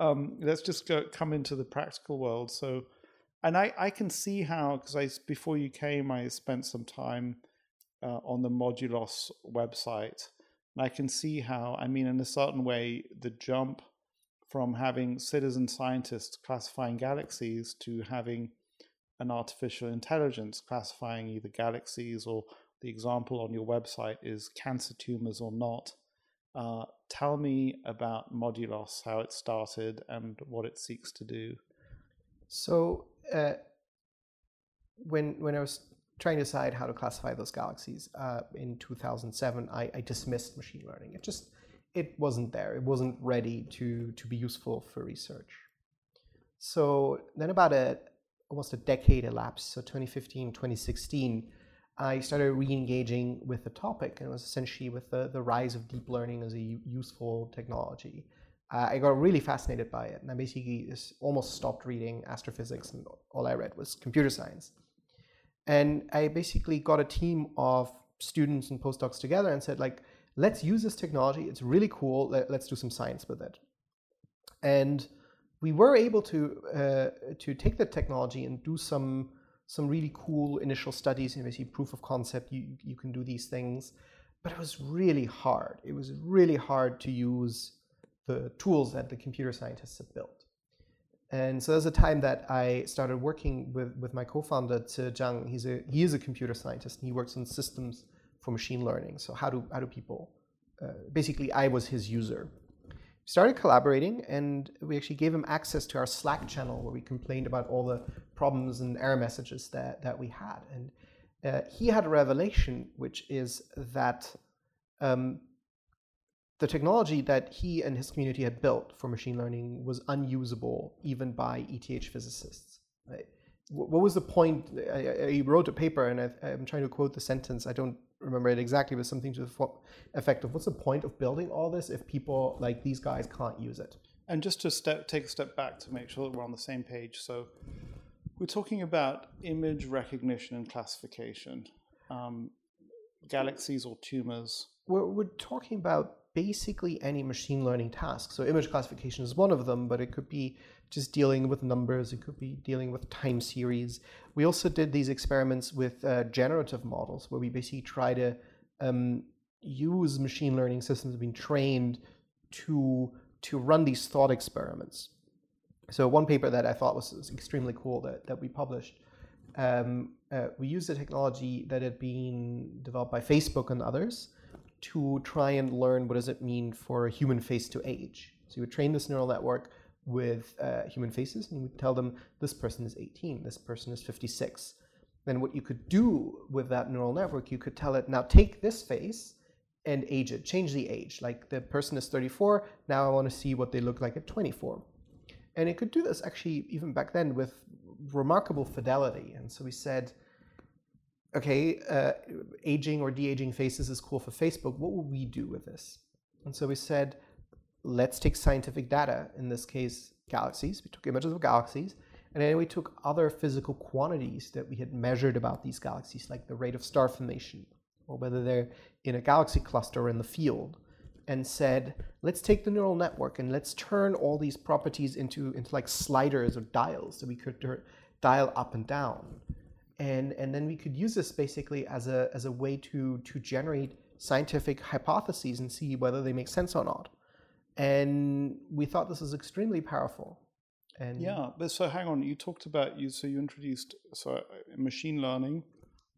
Um, let's just go come into the practical world. So, and I I can see how because I before you came I spent some time uh, on the Modulos website. And I can see how, I mean, in a certain way, the jump from having citizen scientists classifying galaxies to having an artificial intelligence classifying either galaxies or the example on your website is cancer tumors or not. Uh, tell me about Modulos, how it started, and what it seeks to do. So, uh, when when I was trying to decide how to classify those galaxies uh, in 2007, I, I, dismissed machine learning. It just it wasn't there. It wasn't ready to to be useful for research. So then, about a, almost a decade elapsed, so 2015, 2016, I started re-engaging with the topic, and it was essentially with the, the rise of deep learning as a useful technology. Uh, I got really fascinated by it, and I basically just almost stopped reading astrophysics, and all I read was computer science. And I basically got a team of students and postdocs together and said, like, let's use this technology. It's really cool. Let, us do some science with it. And we were able to uh, to take the technology and do some some really cool initial studies. You know, basically proof of concept. You you can do these things, but it was really hard. It was really hard to use the tools that the computer scientists have built. And so there's a time that I started working with, with my co-founder, Zhang. He's a, he is a computer scientist and he works on systems for machine learning. So how do, how do people, uh, basically I was his user. Started collaborating and we actually gave him access to our Slack channel where we complained about all the problems and error messages that, that we had. And uh, he had a revelation, which is that um, the technology that he and his community had built for machine learning was unusable even by ETH physicists. Right? What was the point? He wrote a paper, and I, am trying to quote the sentence. I don't remember it exactly, but something to the effect of what's the point of building all this if people like these guys can't use it? And just to step, take a step back to make sure that we're on the same page. So we're talking about image recognition and classification, um, galaxies or tumors. We're, we're talking about basically any machine learning task. So image classification is one of them, but it could be just dealing with numbers, it could be dealing with time series. We also did these experiments with uh, generative models where we basically try to um, use machine learning systems being trained to, to run these thought experiments. So one paper that I thought was, was extremely cool that, that we published, um, uh, we used a technology that had been developed by Facebook and others to try and learn what does it mean for a human face to age. So you would train this neural network with uh, human faces and you would tell them this person is 18, this person is 56. Then what you could do with that neural network, you could tell it, now take this face and age it, change the age. Like the person is 34, now I want to see what they look like at 24. And it could do this actually even back then with remarkable fidelity. And so we said, okay, uh, aging or de-aging faces is cool for Facebook. What will we do with this? And so we said, let's take scientific data, in this case, galaxies. We took images of galaxies, and then we took other physical quantities that we had measured about these galaxies, like the rate of star formation, or whether they're in a galaxy cluster or in the field, and said, let's take the neural network and let's turn all these properties into, into like sliders or dials so we could dial up and down and and then we could use this basically as a as a way to to generate scientific hypotheses and see whether they make sense or not. And we thought this was extremely powerful. And yeah, but so hang on, you talked about you so you introduced so uh, machine learning.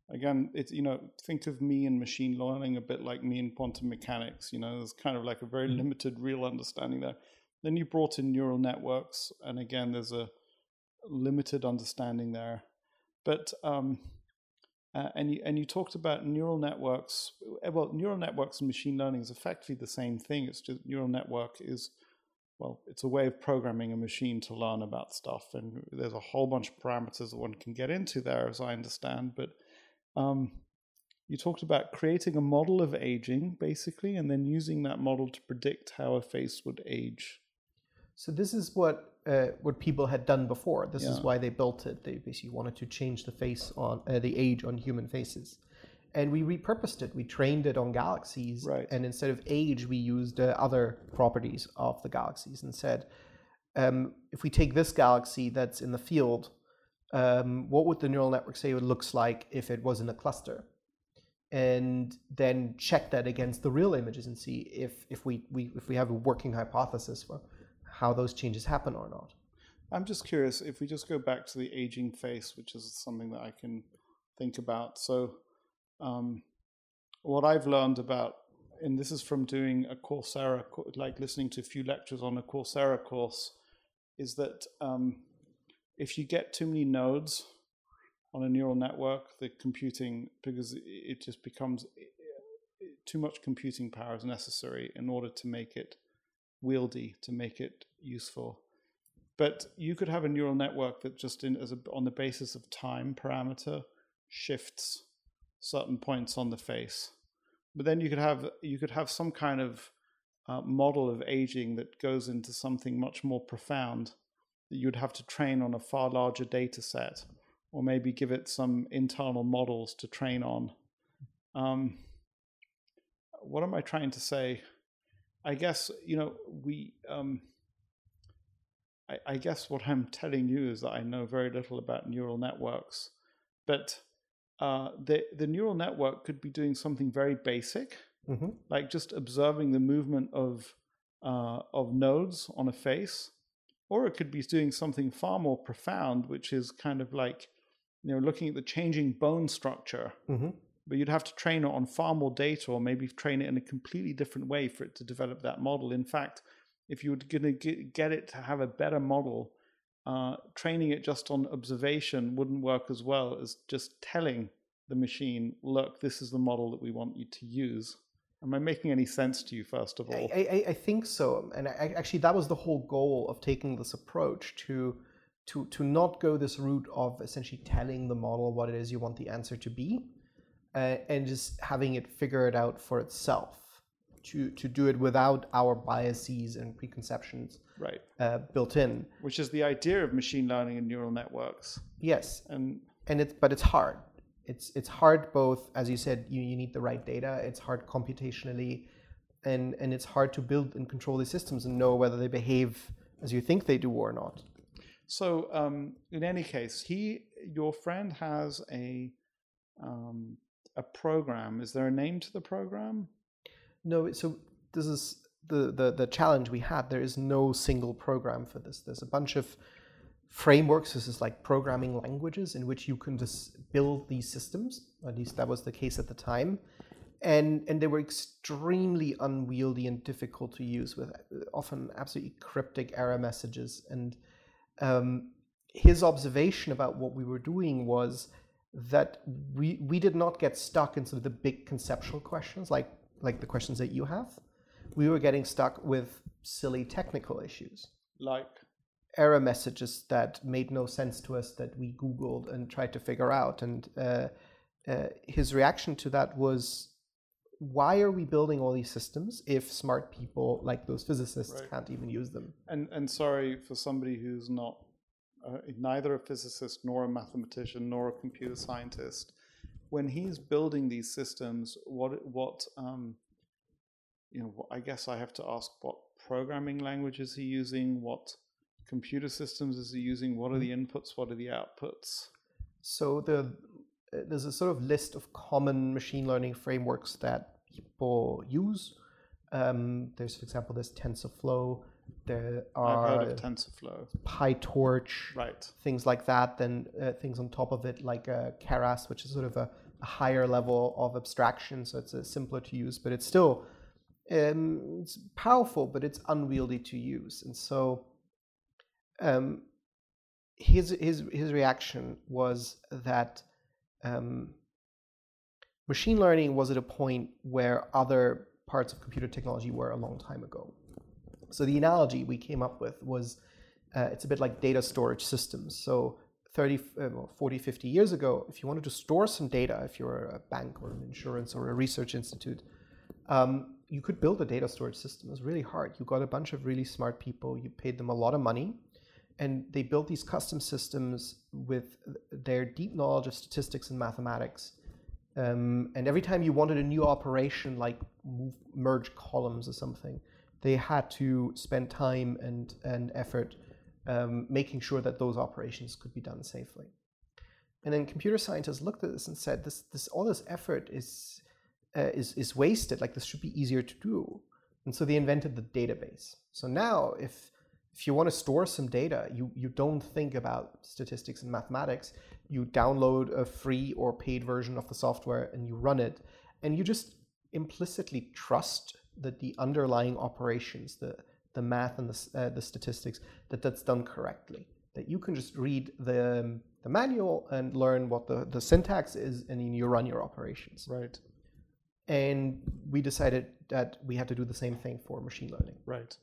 Again, it's you know think of me and machine learning a bit like me in quantum mechanics. You know, there's kind of like a very mm-hmm. limited real understanding there. Then you brought in neural networks, and again, there's a limited understanding there. But um, uh, and you and you talked about neural networks. Eh, well, neural networks and machine learning is effectively the same thing. It's just neural network is well, it's a way of programming a machine to learn about stuff, and there's a whole bunch of parameters that one can get into there, as I understand. But um, you talked about creating a model of aging, basically, and then using that model to predict how a face would age. So this is what uh, what people had done before. This yeah. is why they built it. They basically wanted to change the face on uh, the age on human faces, and we repurposed it. We trained it on galaxies, right. and instead of age, we used uh, other properties of the galaxies and said, um, if we take this galaxy that's in the field, um, what would the neural network say it looks like if it was in a cluster? and then check that against the real images and see if, if we, we if we have a working hypothesis for how those changes happen or not. I'm just curious if we just go back to the aging face, which is something that I can think about. So, um, what I've learned about, and this is from doing a Coursera, like listening to a few lectures on a Coursera course, is that um, if you get too many nodes on a neural network, the computing, because it just becomes too much computing power is necessary in order to make it wieldy to make it useful. But you could have a neural network that just in, as a, on the basis of time parameter shifts certain points on the face. But then you could have you could have some kind of uh, model of aging that goes into something much more profound that you'd have to train on a far larger data set, or maybe give it some internal models to train on. Um, what am I trying to say? I guess you know we. Um, I, I, guess what I'm telling you is that I know very little about neural networks, but uh, the the neural network could be doing something very basic, mm-hmm. like just observing the movement of uh, of nodes on a face, or it could be doing something far more profound, which is kind of like you know looking at the changing bone structure. Mm-hmm. But you'd have to train it on far more data, or maybe train it in a completely different way for it to develop that model. In fact, if you were going to get it to have a better model, uh, training it just on observation wouldn't work as well as just telling the machine, look, this is the model that we want you to use. Am I making any sense to you, first of all? I, I, I think so. And I, actually, that was the whole goal of taking this approach to, to, to not go this route of essentially telling the model what it is you want the answer to be uh, and just having it figure it out for itself. To, to do it without our biases and preconceptions right. Uh, built in. Which is the idea of machine learning and neural networks. Yes. And, and it's, but it's hard it's it's hard both as you said you, you need the right data it's hard computationally and and it's hard to build and control these systems and know whether they behave as you think they do or not so um, in any case he your friend has a um, a program is there a name to the program no so this is the, the the challenge we had there is no single program for this there's a bunch of frameworks. This is like programming languages in which you can just build these systems. At least that was the case at the time. And, and they were extremely unwieldy and difficult to use with uh, often absolutely cryptic error messages. And um, his observation about what we were doing was that we, we did not get stuck in sort of the big conceptual questions like, like the questions that you have. We were getting stuck with silly technical issues. Like? error messages that made no sense to us that we Googled and tried to figure out. And uh, uh, his reaction to that was, why are we building all these systems if smart people like those physicists right. can't even use them? And and sorry for somebody who's not uh, neither a physicist nor a mathematician nor a computer scientist. When he's building these systems, what what um, you know, I guess I have to ask what programming language is he using? What computer systems is he using? What are the mm-hmm. inputs? What are the outputs? So the uh, there's a sort of list of common machine learning frameworks that people use. Um, there's, for example, this TensorFlow. There are I've heard of TensorFlow, PyTorch, right? Things like that. Then uh, things on top of it, like uh, Keras, which is sort of a, a, higher level of abstraction. So it's uh, simpler to use, but it's still um, it's powerful, but it's unwieldy to use. And so um, his his his reaction was that um, machine learning was at a point where other parts of computer technology were a long time ago. So the analogy we came up with was uh, it's a bit like data storage systems. So 30, uh, 40, 50 years ago, if you wanted to store some data, if you're a bank or an insurance or a research institute, um, you could build a data storage system. It was really hard. You got a bunch of really smart people, you paid them a lot of money, and they built these custom systems with their deep knowledge of statistics and mathematics. Um, and every time you wanted a new operation, like move, merge columns or something, they had to spend time and, and effort um, making sure that those operations could be done safely. And then computer scientists looked at this and said, "This, this, all this effort is, uh, is, is wasted. Like this should be easier to do." And so they invented the database. So now, if if you want to store some data, you, you don't think about statistics and mathematics. You download a free or paid version of the software and you run it. And you just implicitly trust that the underlying operations, the, the math and the, uh, the statistics, that that's done correctly. That you can just read the, um, the manual and learn what the, the syntax is, and then you run your operations. Right. And we decided that we had to do the same thing for machine learning. Right.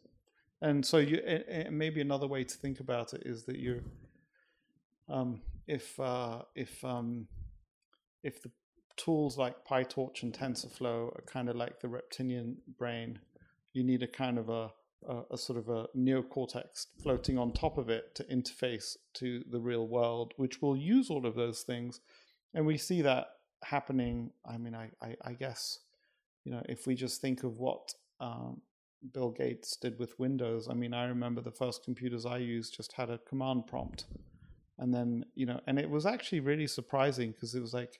And so you and, and maybe another way to think about it is that you're um, if uh, if um, if the tools like PyTorch and TensorFlow are kind of like the reptilian brain, you need a kind of a, a, a, sort of a neocortex floating on top of it to interface to the real world, which will use all of those things. And we see that happening. I mean, I, I, I guess, you know, if we just think of what um, Bill Gates did with Windows, I mean, I remember the first computers I used just had a command prompt. And then, you know, and it was actually really surprising because it was like,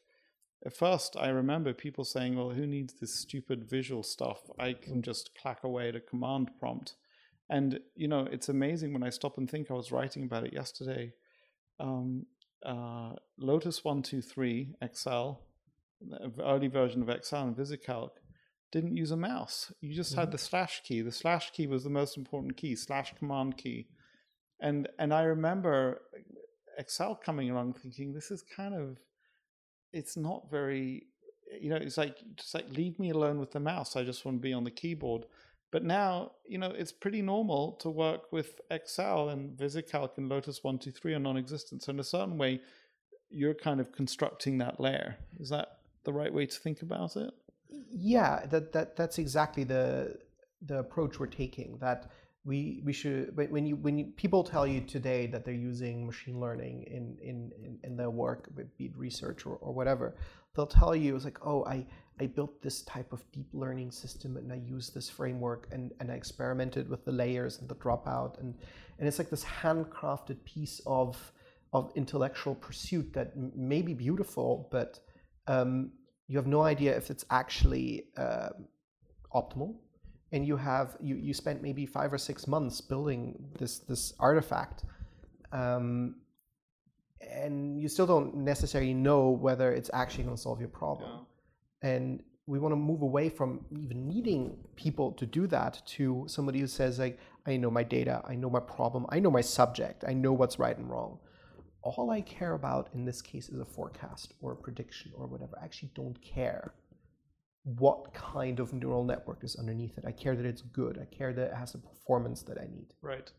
at first I remember people saying, well, who needs this stupid visual stuff? I can just clack away at a command prompt. And, you know, it's amazing when I stop and think, I was writing about it yesterday. Um, uh, Lotus 123 Excel, early version of Excel and VisiCalc, didn't use a mouse. You just mm-hmm. had the slash key. The slash key was the most important key, slash command key. And and I remember Excel coming along thinking, this is kind of it's not very you know it's like just like leave me alone with the mouse i just want to be on the keyboard. But now you know it's pretty normal to work with excel and visicalc and lotus 123 are non-existent. So in a certain way you're kind of constructing that layer. Is that the right way to think about it? Yeah that, that that's exactly the the approach we're taking that we we should when you when you, people tell you today that they're using machine learning in in in, their work be it research or, or whatever they'll tell you it's like oh i i built this type of deep learning system and i used this framework and and i experimented with the layers and the dropout and and it's like this handcrafted piece of of intellectual pursuit that may be beautiful but um, you have no idea if it's actually uh, optimal and you have you, you spent maybe five or six months building this this artifact um, and you still don't necessarily know whether it's actually going to solve your problem. Yeah. and we want to move away from even needing people to do that to somebody who says like i know my data i know my problem i know my subject i know what's right and wrong. All i care about in this case is a forecast or a prediction or whatever. I actually don't care what kind of neural network is underneath it. I care that it's good. I care that it has the performance that I need. Right.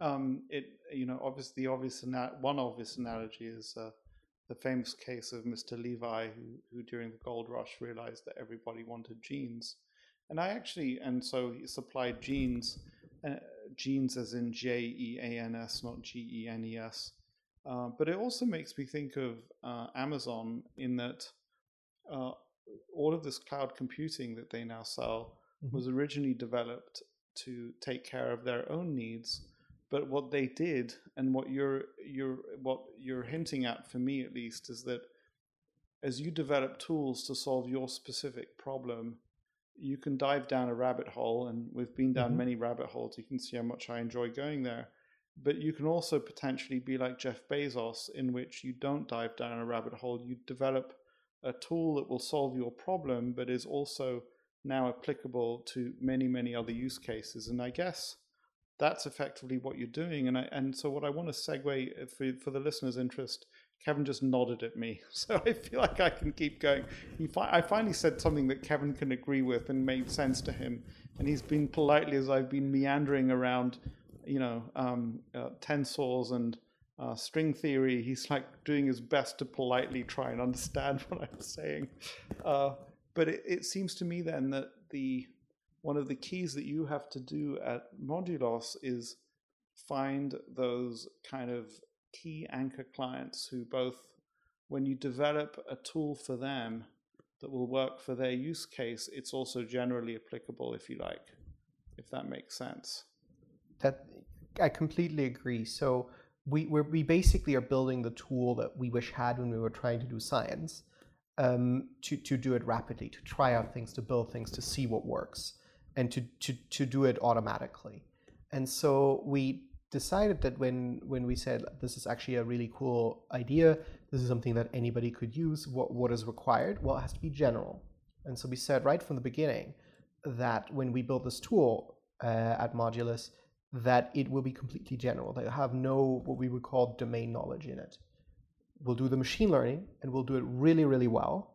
Um, it you know obviously the obvious one obvious analogy is uh, the famous case of Mr. Levi who who during the gold rush realized that everybody wanted genes, and I actually and so he supplied genes, uh, genes as in J E A N S, not G E N E S. Uh, but it also makes me think of uh, Amazon in that uh, all of this cloud computing that they now sell mm-hmm. was originally developed to take care of their own needs but what they did and what you're you're what you're hinting at for me at least is that as you develop tools to solve your specific problem you can dive down a rabbit hole and we've been down mm-hmm. many rabbit holes you can see how much i enjoy going there but you can also potentially be like jeff bezos in which you don't dive down a rabbit hole you develop a tool that will solve your problem, but is also now applicable to many, many other use cases. And I guess that's effectively what you're doing. And I, and so what I want to segue uh, for, for the listener's interest, Kevin just nodded at me, so I feel like I can keep going. Fi- I finally said something that Kevin can agree with and made sense to him, and he's been politely as I've been meandering around, you know, um, uh, tensors and uh, string theory, he's like doing his best to politely try and understand what I'm saying. Uh, but it, it, seems to me then that the one of the keys that you have to do at Modulos is find those kind of key anchor clients who both, when you develop a tool for them that will work for their use case, it's also generally applicable, if you like, if that makes sense. That I completely agree. So we we basically are building the tool that we wish had when we were trying to do science um, to to do it rapidly, to try out things, to build things, to see what works, and to to to do it automatically. And so we decided that when when we said this is actually a really cool idea, this is something that anybody could use. What what is required? Well, it has to be general. And so we said right from the beginning that when we build this tool uh, at Modulos, that it will be completely general. They have no what we would call domain knowledge in it. We'll do the machine learning and we'll do it really, really well.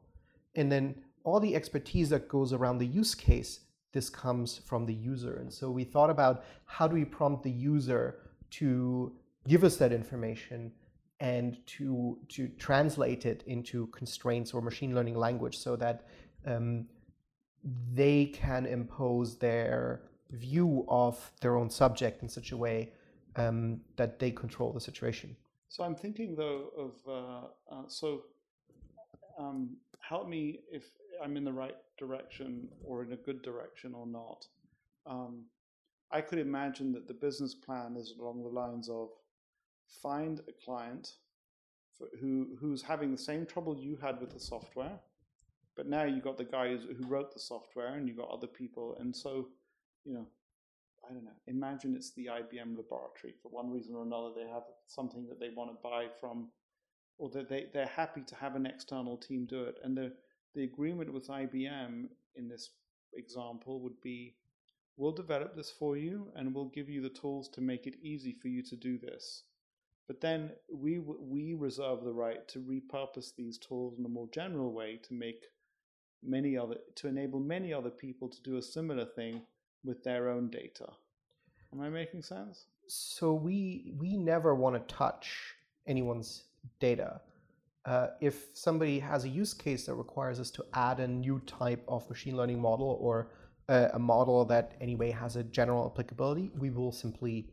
And then all the expertise that goes around the use case, this comes from the user. And so we thought about how do we prompt the user to give us that information and to to translate it into constraints or machine learning language so that um, they can impose their view of their own subject in such a way um, that they control the situation. So I'm thinking though of uh, uh, so um, help me if I'm in the right direction or in a good direction or not. Um, I could imagine that the business plan is along the lines of find a client for, who who's having the same trouble you had with the software, but now you got the guy who wrote the software and you got other people, and so you know, I don't know. Imagine it's the IBM laboratory for one reason or another. They have something that they want to buy from, or that they they're happy to have an external team do it, and the the agreement with IBM in this example would be we'll develop this for you and we'll give you the tools to make it easy for you to do this. But then we we reserve the right to repurpose these tools in a more general way to make many other to enable many other people to do a similar thing with their own data. Am I making sense? So we we never want to touch anyone's data. Uh, if somebody has a use case that requires us to add a new type of machine learning model or a, a model that anyway has a general applicability, we will simply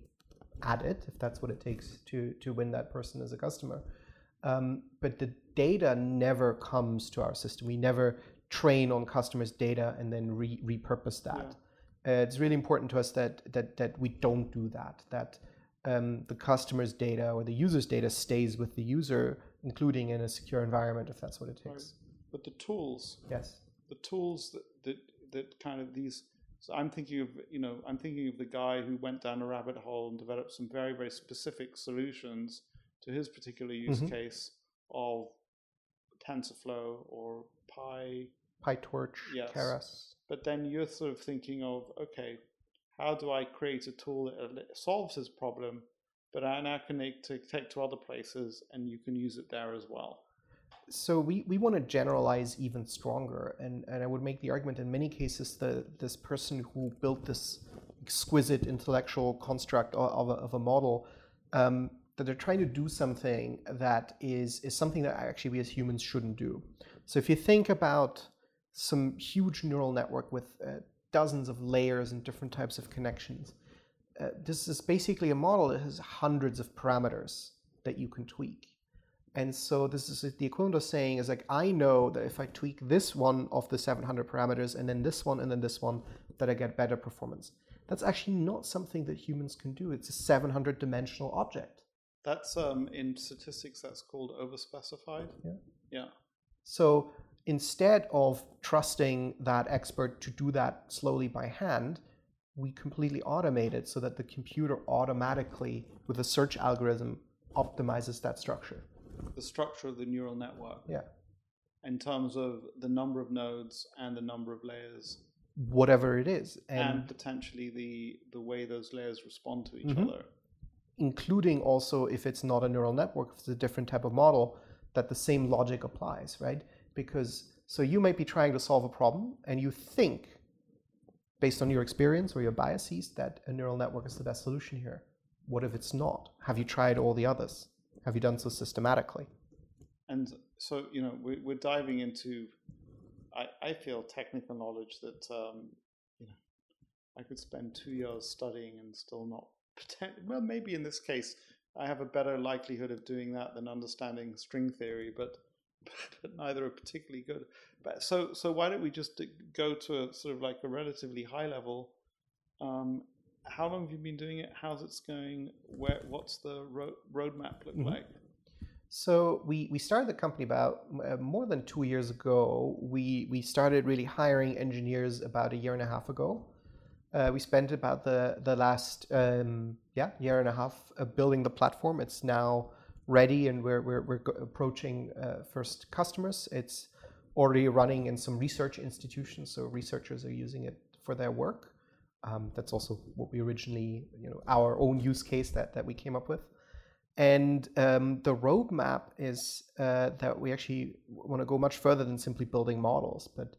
add it if that's what it takes to to win that person as a customer. Um, but the data never comes to our system. We never train on customers' data and then re- repurpose that. Yeah. Uh, it's really important to us that that that we don't do that. That um, the customer's data or the user's data stays with the user, including in a secure environment, if that's what it takes. Right. But the tools, yes, the tools that, that that kind of these. So I'm thinking of you know I'm thinking of the guy who went down a rabbit hole and developed some very very specific solutions to his particular use mm-hmm. case of TensorFlow or Pi, PyTorch, yes. Keras. But then you're sort of thinking of okay, how do I create a tool that solves this problem, but I now can take to other places and you can use it there as well? So we, we want to generalize even stronger and, and i would make the argument in many cases that this person who built this exquisite intellectual construct of a, of a model um, that they're trying to do something that is, is something that actually we as humans shouldn't do. So if you think about some huge neural network with uh, dozens of layers and different types of connections uh, this is basically a model that has hundreds of parameters that you can tweak and so this is the equivalent of saying is like, I know that if I tweak this one of the 700 parameters and then this one and then this one, that I get better performance. That's actually not something that humans can do. It's a 700 dimensional object. That's um, in statistics, that's called overspecified. Yeah. Yeah. So instead of trusting that expert to do that slowly by hand, we completely automate it so that the computer automatically, with a search algorithm, optimizes that structure the structure of the neural network. Yeah. In terms of the number of nodes and the number of layers. Whatever it is. And, and potentially the, the way those layers respond to each mm-hmm. other. Including also if it's not a neural network, if it's a different type of model, that the same logic applies, right? Because so you might be trying to solve a problem and you think, based on your experience or your biases, that a neural network is the best solution here. What if it's not? Have you tried all the others? Have you done so systematically? And so, you know, we, are diving into, I, I feel, technical knowledge that, um, you know, I could spend two years studying and still not pretend. Well, maybe in this case, I have a better likelihood of doing that than understanding string theory, but but neither are particularly good. But so so why don't we just go to a sort of like a relatively high level um, how long have you been doing it? How's it going? Where what's the road roadmap look mm-hmm. like? So we, we started the company about uh, more than two years ago. We we started really hiring engineers about a year and a half ago. Uh, we spent about the the last um, yeah year and a half uh, building the platform. It's now ready, and we're we're, approaching uh, first customers. It's already running in some research institutions, so researchers are using it for their work. Um, that's also what we originally, you know, our own use case that, that we came up with. And um, the roadmap is uh, that we actually want to go much further than simply building models, but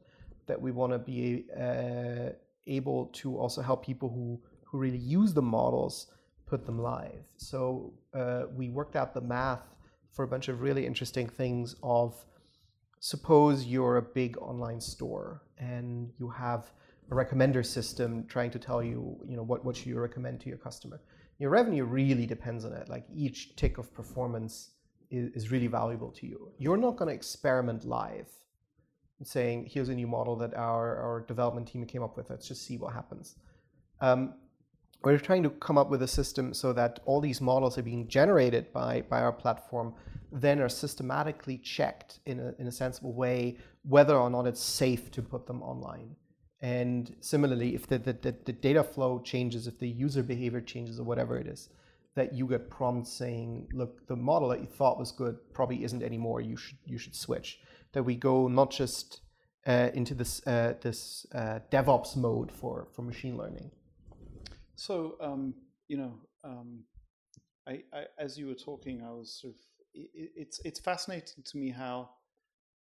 that we want to be uh, able to also help people who who really use the models put them live. So uh, we worked out the math for a bunch of really interesting things of suppose you're a big online store and you have a recommender system trying to tell you, you know, what, what should you recommend to your customer. Your revenue really depends on it. Like each tick of performance is, is really valuable to you. You're not going to experiment live saying, here's a new model that our, our development team came up with. Let's just see what happens. Um, we're trying to come up with a system so that all these models are being generated by, by our platform then are systematically checked in a, in a sensible way whether or not it's safe to put them online. And similarly, if the, the, the, the data flow changes, if the user behavior changes or whatever it is, that you get prompts saying, look, the model that you thought was good probably isn't anymore, you should, you should switch. That we go not just uh, into this, uh, this uh, DevOps mode for, for machine learning. So, um, you know, um, I, I, as you were talking, I was sort of it, it's it's fascinating to me how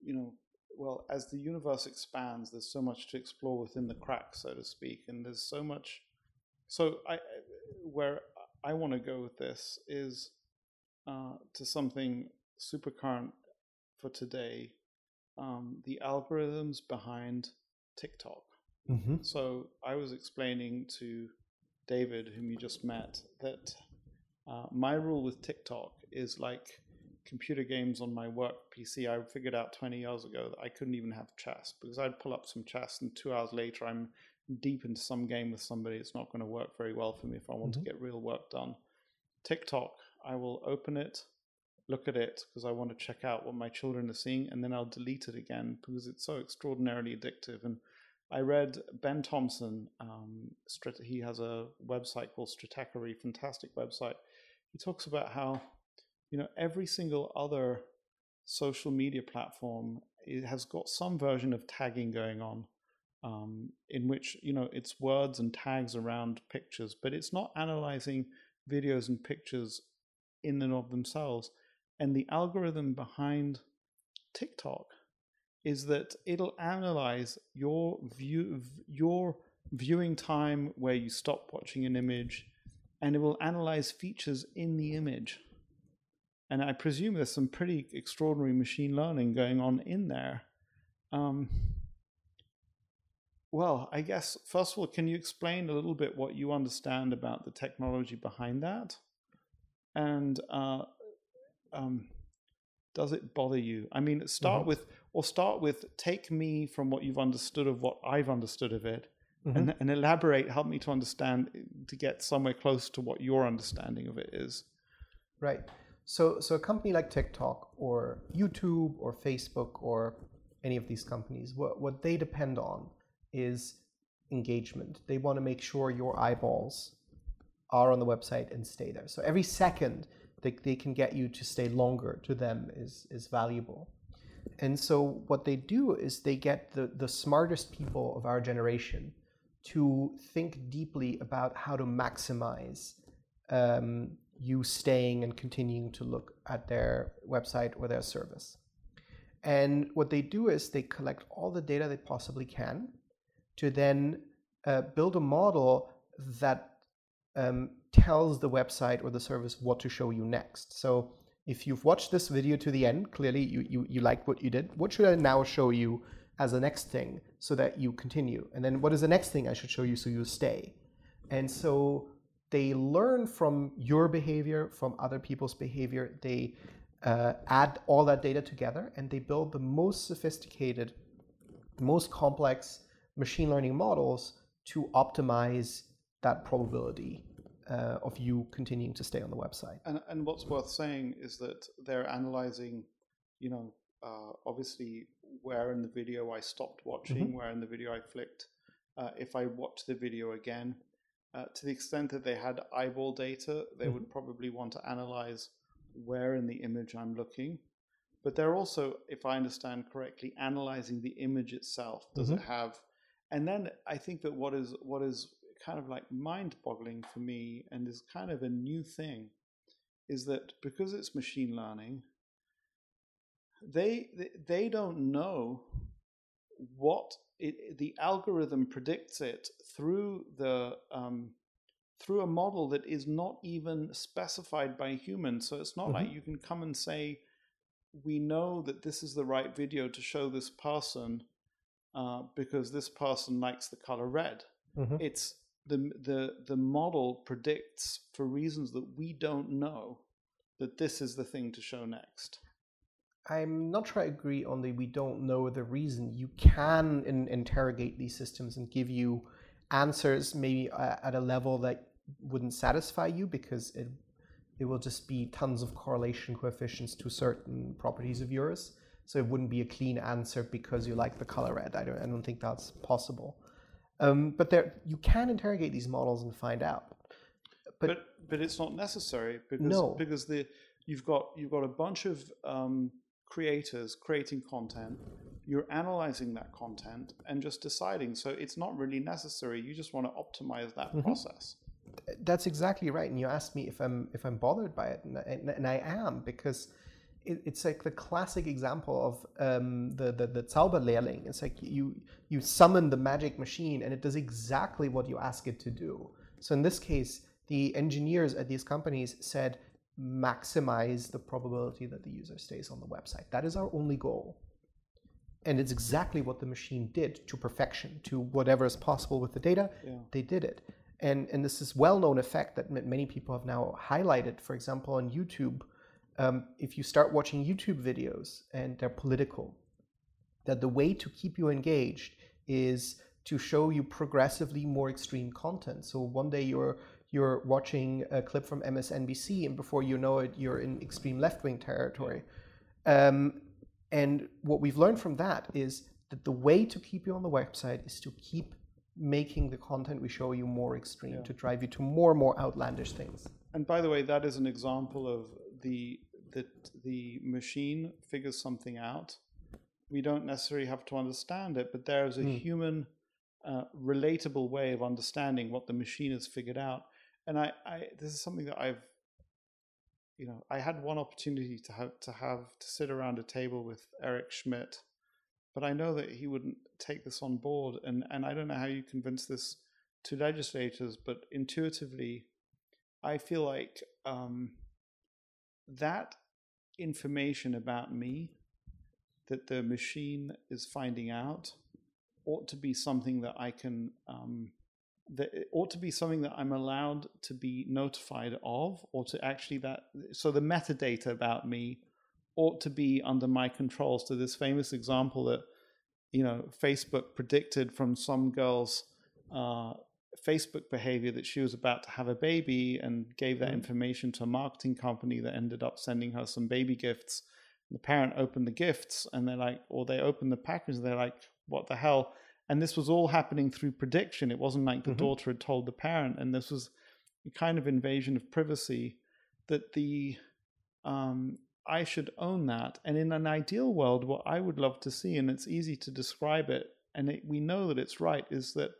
you know well as the universe expands there's so much to explore within the cracks so to speak and there's so much so i where i want to go with this is uh, to something super current for today um, the algorithms behind tiktok mm-hmm. so i was explaining to david whom you just met that uh, my rule with tiktok is like computer games on my work PC, I figured out 20 years ago that I couldn't even have chess because I'd pull up some chess and two hours later I'm deep into some game with somebody. It's not going to work very well for me if I want mm-hmm. to get real work done. TikTok, I will open it, look at it because I want to check out what my children are seeing, and then I'll delete it again because it's so extraordinarily addictive. And I read Ben Thompson. Um, he has a website called Stratechery, fantastic website. He talks about how you know every single other social media platform has got some version of tagging going on um, in which you know it's words and tags around pictures but it's not analyzing videos and pictures in and of themselves and the algorithm behind tiktok is that it'll analyze your view your viewing time where you stop watching an image and it will analyze features in the image and I presume there's some pretty extraordinary machine learning going on in there. Um, well, I guess first of all, can you explain a little bit what you understand about the technology behind that, and uh, um, does it bother you? I mean, start mm-hmm. with or start with take me from what you've understood of what I've understood of it, mm-hmm. and, and elaborate. Help me to understand to get somewhere close to what your understanding of it is. Right. So, so a company like TikTok or YouTube or Facebook or any of these companies, what, what they depend on is engagement. They want to make sure your eyeballs are on the website and stay there. So every second they, they can get you to stay longer to them is, is valuable. And so what they do is they get the, the smartest people of our generation to think deeply about how to maximize um, you staying and continuing to look at their website or their service. And what they do is they collect all the data they possibly can to then uh, build a model that um, tells the website or the service what to show you next. So if you've watched this video to the end, clearly you, you, you like what you did. What should I now show you as the next thing so that you continue? And then what is the next thing I should show you so you stay? And so they learn from your behavior, from other people's behavior. They uh, add all that data together and they build the most sophisticated, most complex machine learning models to optimize that probability uh, of you continuing to stay on the website. And, and what's worth saying is that they're analyzing, you know, uh, obviously where in the video I stopped watching, mm-hmm. where in the video I flicked. Uh, if I watch the video again, uh, to the extent that they had eyeball data, they mm-hmm. would probably want to analyze where in the image I'm looking. But they're also, if I understand correctly, analyzing the image itself. Does mm-hmm. it have? And then I think that what is what is kind of like mind-boggling for me, and is kind of a new thing, is that because it's machine learning, they they don't know what it, the algorithm predicts it through the um, through a model that is not even specified by humans. So it's not mm-hmm. like you can come and say, "We know that this is the right video to show this person uh, because this person likes the color red." Mm-hmm. It's the the the model predicts for reasons that we don't know that this is the thing to show next. I'm not sure I agree on the we don't know the reason. You can in, interrogate these systems and give you answers maybe uh, at a level that wouldn't satisfy you because it it will just be tons of correlation coefficients to certain properties of yours. So it wouldn't be a clean answer because you like the color red. I don't I don't think that's possible. Um, but there you can interrogate these models and find out. But but, but it's not necessary because no. because the you've got you've got a bunch of um, creators creating content, you're analyzing that content and just deciding. So it's not really necessary. You just want to optimize that mm-hmm. process. That's exactly right. And you asked me if I'm if I'm bothered by it, and, and, and I am because it, it's like the classic example of um, the the, the Zauberlehrling. It's like you you summon the magic machine, and it does exactly what you ask it to do. So in this case, the engineers at these companies said maximize the probability that the user stays on the website. That is our only goal. And it's exactly what the machine did to perfection, to whatever is possible with the data. Yeah. They did it. And, and this is well-known effect that many people have now highlighted. For example, on YouTube, um, if you start watching YouTube videos and they're political, that the way to keep you engaged is to show you progressively more extreme content. So one day you're you're watching a clip from MSNBC, and before you know it, you're in extreme left wing territory. Um, and what we've learned from that is that the way to keep you on the website is to keep making the content we show you more extreme, yeah. to drive you to more and more outlandish things. And by the way, that is an example of the that the machine figures something out. We don't necessarily have to understand it, but there is a mm. human, uh, relatable way of understanding what the machine has figured out and I, I this is something that I've you know I had one opportunity to have to have to sit around a table with Eric Schmidt, but I know that he wouldn't take this on board, and and I don't know how you convince this to legislators, but intuitively, I feel like um, that information about me that the machine is finding out ought to be something that I can um, that it ought to be something that I'm allowed to be notified of, or to actually that. So the metadata about me ought to be under my control. So this famous example that you know Facebook predicted from some girl's uh, Facebook behavior that she was about to have a baby, and gave that mm. information to a marketing company that ended up sending her some baby gifts. The parent opened the gifts, and they're like, or they opened the package, they're like, "What the hell?" and this was all happening through prediction. It wasn't like the mm-hmm. daughter had told the parent, and this was a kind of invasion of privacy that the um, I should own that. And in an ideal world, what I would love to see, and it's easy to describe it, and it, we know that it's right, is that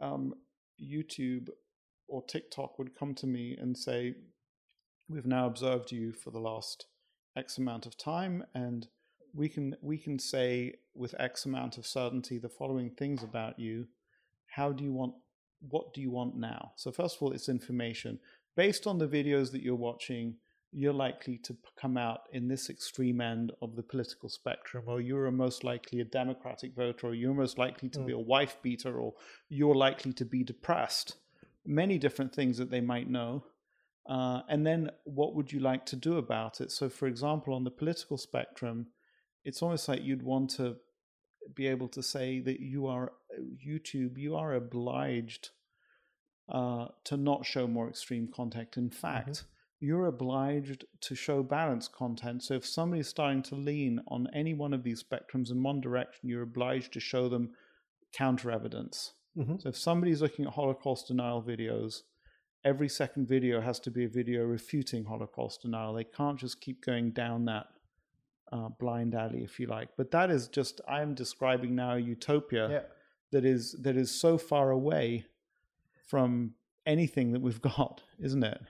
um, YouTube or TikTok would come to me and say, "We've now observed you for the last X amount of time, and we can we can say with X amount of certainty the following things about you. How do you want? What do you want now? So first of all, it's information based on the videos that you're watching. You're likely to come out in this extreme end of the political spectrum, or you're most likely a Democratic voter, or you're most likely to mm. be a wife beater, or you're likely to be depressed. Many different things that they might know. Uh, and then what would you like to do about it? So, for example, on the political spectrum, it's almost like you'd want to be able to say that you are YouTube, you are obliged uh, to not show more extreme content. In mm-hmm. fact, mm-hmm. You're obliged to show balanced content. So if somebody's starting to lean on any one of these spectrums in one direction, you're obliged to show them counter evidence. Mm-hmm. So if somebody's looking at Holocaust denial videos, every second video has to be a video refuting Holocaust denial. They can't just keep going down that uh, blind alley, if you like. But that is just I am describing now a utopia yeah. that is that is so far away from anything that we've got, isn't it?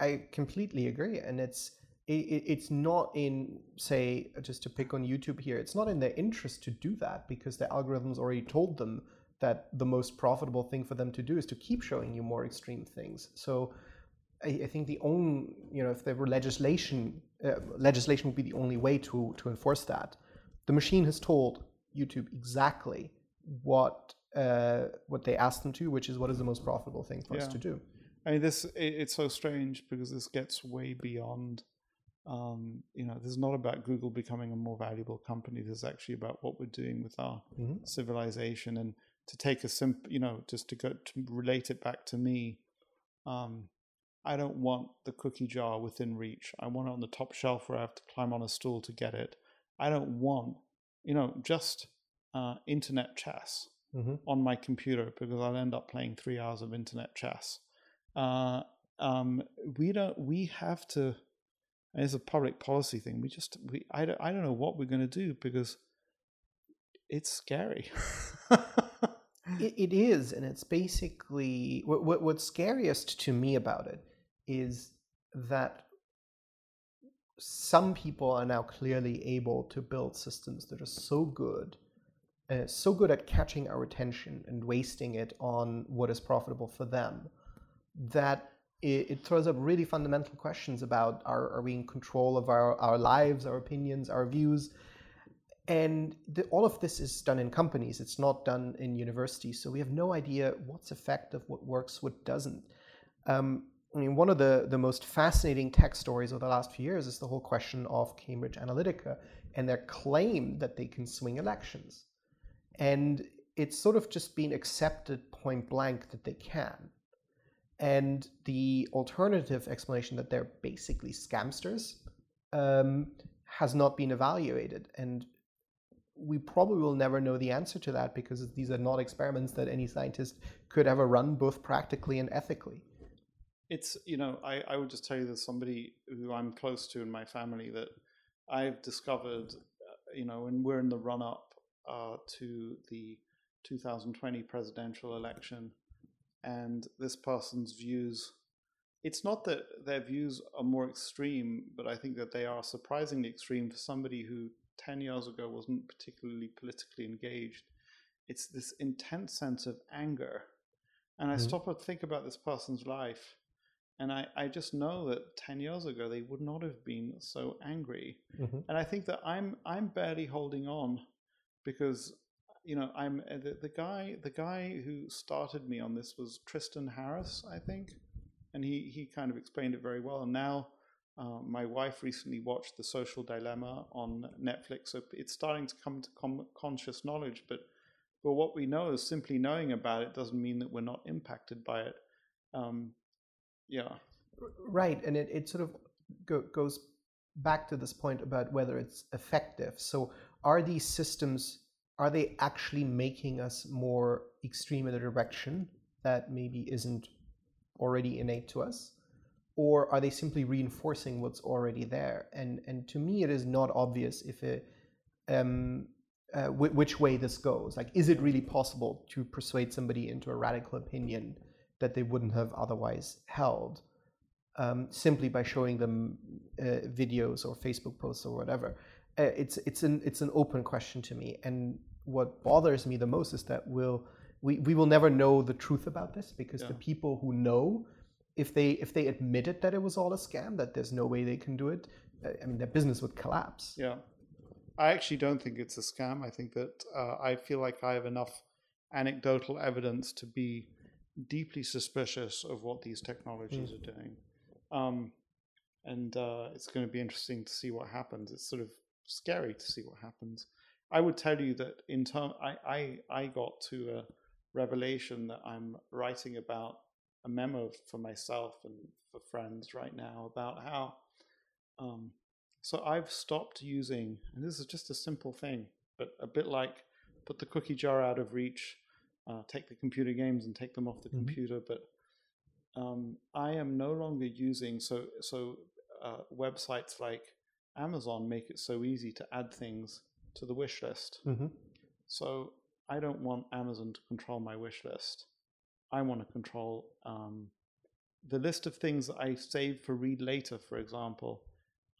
I completely agree, and it's it, it's not in, say, just to pick on YouTube here, it's not in their interest to do that because the algorithms already told them that the most profitable thing for them to do is to keep showing you more extreme things. So I, I think the only, you know, if there were legislation, uh, legislation would be the only way to to enforce that. The machine has told YouTube exactly what uh, what they asked them to, which is what is the most profitable thing for yeah. us to do. I mean, this it, it's so strange because this gets way beyond. Um, you know, this is not about Google becoming a more valuable company. This is actually about what we're doing with our mm-hmm. civilization. And to take a simple, you know, just to go to relate it back to me, um, I don't want the cookie jar within reach. I want it on the top shelf where I have to climb on a stool to get it. I don't want, you know, just uh, internet chess mm-hmm. on my computer because I'll end up playing three hours of internet chess. Uh, um, we don't. We have to. It's a public policy thing. We just. We. I don't. I don't know what we're going to do because it's scary. it, it is, and it's basically what, what. What's scariest to me about it is that some people are now clearly able to build systems that are so good, uh, so good at catching our attention and wasting it on what is profitable for them, that it, it throws up really fundamental questions about are, are we in control of our, our lives, our opinions, our views? And the, all of this is done in companies. It's not done in universities. So we have no idea what's effective, what works, what doesn't. Um, I mean, one of the, the most fascinating tech stories of the last few years is the whole question of Cambridge Analytica and their claim that they can swing elections. And it's sort of just been accepted point blank that they can. And the alternative explanation that they're basically scamsters um, has not been evaluated. And we probably will never know the answer to that because these are not experiments that any scientist could ever run, both practically and ethically it's you know I, I would just tell you there's somebody who i'm close to in my family that i've discovered uh, you know and we're in the run up uh, to the 2020 presidential election and this person's views it's not that their views are more extreme but i think that they are surprisingly extreme for somebody who 10 years ago wasn't particularly politically engaged it's this intense sense of anger and i mm-hmm. stop and think about this person's life and I, I just know that 10 years ago they would not have been so angry. Mm-hmm. And I think that I'm I'm barely holding on because you know I'm uh, the, the guy the guy who started me on this was Tristan Harris, I think. And he, he kind of explained it very well. And now uh, my wife recently watched The Social Dilemma on Netflix. So it's starting to come to com- conscious knowledge. But, but what we know is simply knowing about it doesn't mean that we're not impacted by it. Um, yeah. Right. And it, it sort of go, goes back to this point about whether it's effective. So are these systems, are they actually making us more extreme in a direction that maybe isn't already innate to us? Or are they simply reinforcing what's already there? And and to me, it is not obvious if it, um, uh, w- which way this goes. Like, is it really possible to persuade somebody into a radical opinion that they wouldn't have otherwise held um, simply by showing them uh, videos or Facebook posts or whatever. Uh, it's it's an it's an open question to me, and what bothers me the most is that we'll we, we will never know the truth about this because yeah. the people who know if they if they admitted that it was all a scam that there's no way they can do it uh, i mean their business would collapse yeah i actually don't think it's a scam i think that uh, i feel like i have enough anecdotal evidence to be deeply suspicious of what these technologies mm. are doing. Um, and uh, it's going to be interesting to see what happens. It's sort of scary to see what happens. I would tell you that in term, I, I, I got to a revelation that I'm writing about a memo for myself and for friends right now about how. Um, so I've stopped using, and this is just a simple thing, but a bit like put the cookie jar out of reach uh, take the computer games and take them off the mm-hmm. computer. But um, I am no longer using so so uh, websites like Amazon make it so easy to add things to the wish list. Mm-hmm. So I don't want Amazon to control my wish list. I want to control um, the list of things that I save for read later, for example.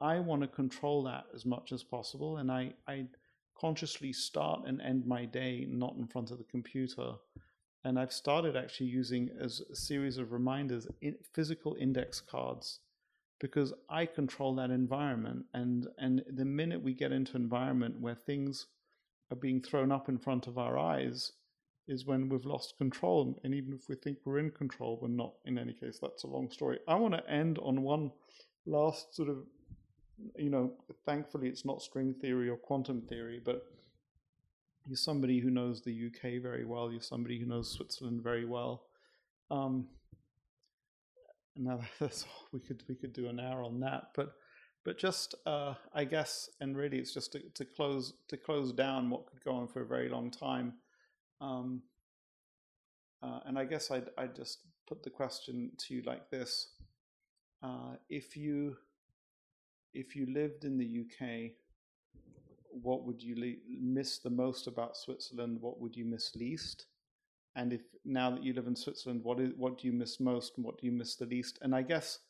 I want to control that as much as possible, and I I consciously start and end my day not in front of the computer. And I've started actually using as a series of reminders in physical index cards because I control that environment. And and the minute we get into an environment where things are being thrown up in front of our eyes is when we've lost control. And even if we think we're in control, we're not in any case. That's a long story. I want to end on one last sort of you know, thankfully it's not string theory or quantum theory, but you're somebody who knows the UK very well. You're somebody who knows Switzerland very well. Um, now that's we could we could do an hour on that, but but just uh, I guess, and really it's just to, to, close to close down what could go on for a very long time. Um, uh, and I guess I'd I'd just put the question to you like this: uh, If you if you lived in the UK, what would you le- miss the most about Switzerland? What would you miss least? And if now that you live in Switzerland, what is what do you miss most and what do you miss the least? And I guess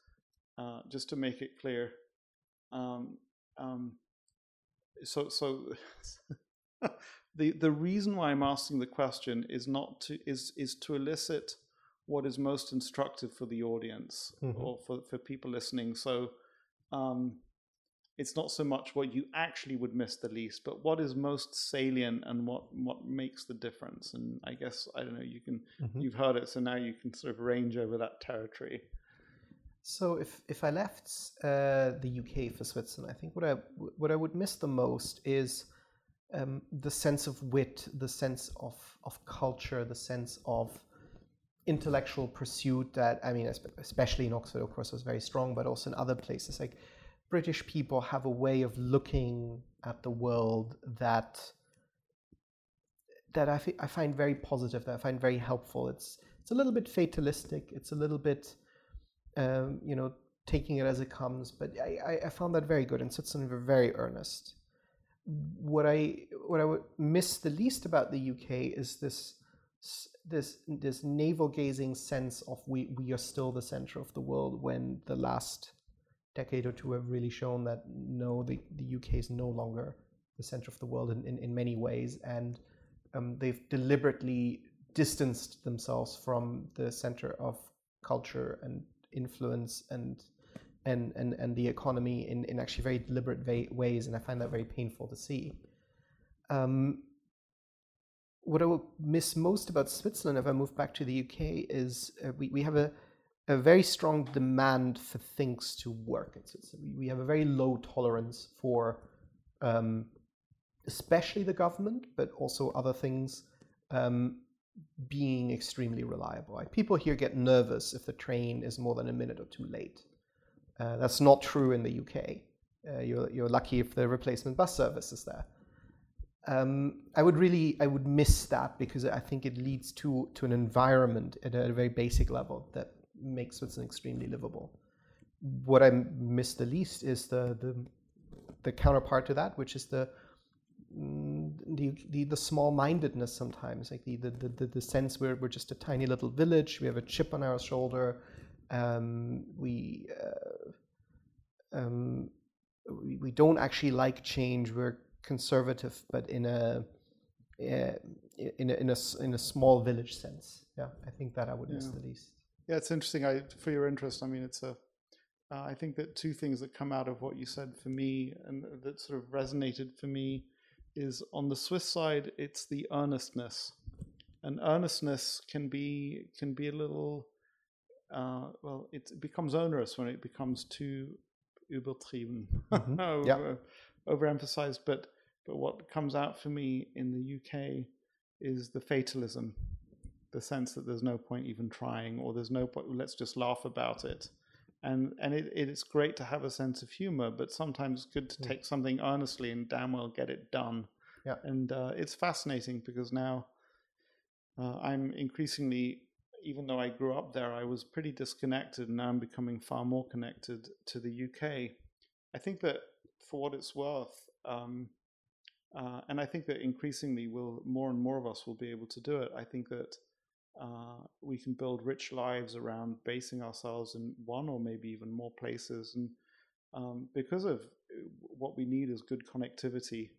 uh, just to make it clear, um, um, so so the the reason why I'm asking the question is not to is is to elicit what is most instructive for the audience mm-hmm. or for for people listening. So um, it's not so much what you actually would miss the least, but what is most salient and what what makes the difference. And I guess I don't know. You can mm-hmm. you've heard it, so now you can sort of range over that territory. So if if I left uh, the UK for Switzerland, I think what I what I would miss the most is um, the sense of wit, the sense of of culture, the sense of intellectual pursuit that I mean, especially in Oxford, of course, was very strong, but also in other places like British people have a way of looking at the world that that I, f- I find very positive, that I find very helpful. It's it's a little bit fatalistic. It's a little bit, um, you know, taking it as it comes. But I, I found that very good. And Switzerland were very earnest. What I what I would miss the least about the UK is this this this navel gazing sense of we we are still the center of the world when the last decade or two have really shown that no, the, the UK is no longer the center of the world in, in, in many ways. And um, they've deliberately distanced themselves from the center of culture and influence and and and, and the economy in, in actually very deliberate va- ways. And I find that very painful to see. Um, what I will miss most about Switzerland if I move back to the UK is uh, we, we have a a very strong demand for things to work. It's, it's, we have a very low tolerance for, um, especially the government, but also other things um, being extremely reliable. Like people here get nervous if the train is more than a minute or two late. Uh, that's not true in the UK. Uh, you're, you're lucky if the replacement bus service is there. Um, I would really, I would miss that because I think it leads to to an environment at a very basic level that makes Switzerland extremely livable. What I miss the least is the the, the counterpart to that, which is the mm, the, the, the small mindedness sometimes, like the, the, the, the sense we're, we're just a tiny little village, we have a chip on our shoulder, um, we, uh, um, we, we don't actually like change, we're conservative, but in a, uh, in a, in a, in a small village sense. Yeah, I think that I would yeah. miss the least. Yeah, it's interesting. I for your interest. I mean, it's a. Uh, I think that two things that come out of what you said for me and that sort of resonated for me is on the Swiss side, it's the earnestness, and earnestness can be can be a little. Uh, well, it becomes onerous when it becomes too übertrieben, mm-hmm. over, yeah. overemphasized. But but what comes out for me in the UK is the fatalism the sense that there's no point even trying or there's no point let's just laugh about it and and it, it's great to have a sense of humor but sometimes it's good to mm. take something earnestly and damn well get it done yeah and uh, it's fascinating because now uh, i'm increasingly even though i grew up there i was pretty disconnected and now i'm becoming far more connected to the uk i think that for what it's worth um, uh, and I think that increasingly, will more and more of us will be able to do it. I think that uh, we can build rich lives around basing ourselves in one or maybe even more places. And um, because of uh, what we need is good connectivity.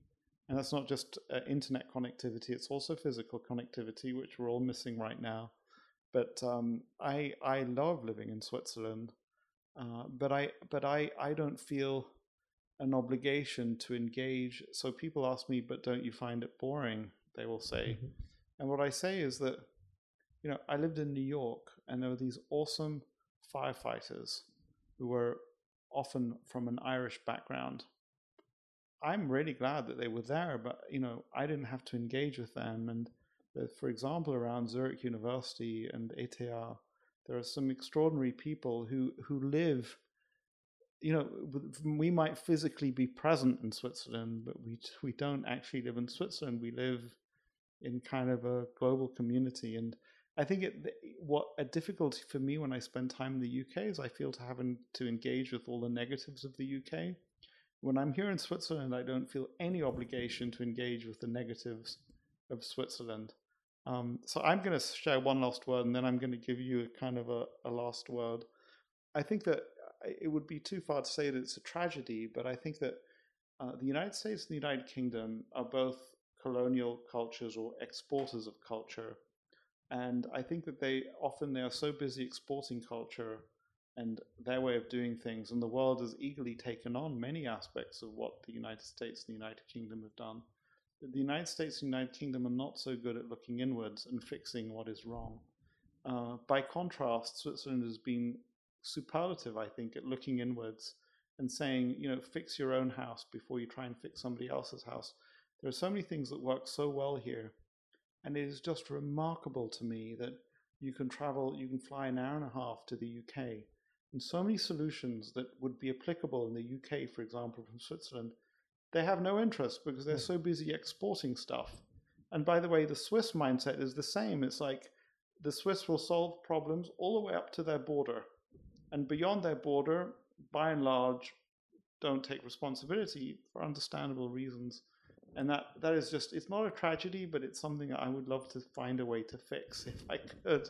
And that's not just uh, internet connectivity, it's also physical connectivity, which we're all missing right now. But um, I, I love living in Switzerland, uh, but, I, but I, I don't feel an obligation to engage. So people ask me, but don't you find it boring? They will say. Mm-hmm. And what I say is that, you know, I lived in New York and there were these awesome firefighters who were often from an Irish background. I'm really glad that they were there, but you know, I didn't have to engage with them. And for example, around Zurich University and ETH, there are some extraordinary people who who live. You know, we might physically be present in Switzerland, but we we don't actually live in Switzerland. We live in kind of a global community, and I think it, what a difficulty for me when I spend time in the UK is I feel to having to engage with all the negatives of the UK. When I'm here in Switzerland, I don't feel any obligation to engage with the negatives of Switzerland. Um, so I'm going to share one last word, and then I'm going to give you a kind of a, a last word. I think that uh, it would be too far to say that it's a tragedy, but I think that uh, the United States and the United Kingdom are both colonial cultures or exporters of culture and I think that they often they are so busy exporting culture and their way of doing things, and the world has eagerly taken on many aspects of what the United States and the United Kingdom have done. The United States and the United Kingdom are not so good at looking inwards and fixing what is wrong. Uh, by contrast, Switzerland has been superlative, I think, at looking inwards and saying, you know, fix your own house before you try and fix somebody else's house. There are so many things that work so well here and it is just remarkable to me that you can travel, you can fly an hour and a half to the UK. And so many solutions that would be applicable in the UK, for example, from Switzerland, they have no interest because they're hmm. so busy exporting stuff. And by the way, the Swiss mindset is the same. It's like the Swiss will solve problems all the way up to their border. And beyond their border, by and large, don't take responsibility for understandable reasons and that that is just it's not a tragedy but it's something i would love to find a way to fix if i could.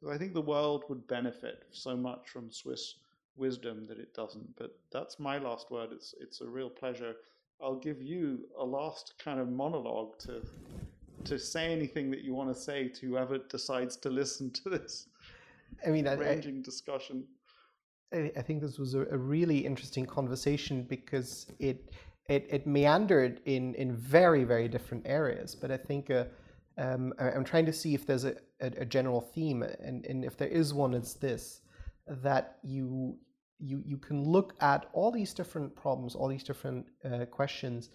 Because i think the world would benefit so much from swiss wisdom that it doesn't. But that's my last word. It's it's a real pleasure. I'll give you a last kind of monologue to to say anything that you want to say to whoever decides to listen to this i mean ranging I, discussion. I, I think this was a, a really interesting conversation because it it, it meandered in, in very, very different areas. But I think uh, um, I'm trying to see if there's a, a, a, general theme, and, and if there is one, it's this that you you you can look at all these different problems, all these different uh, questions,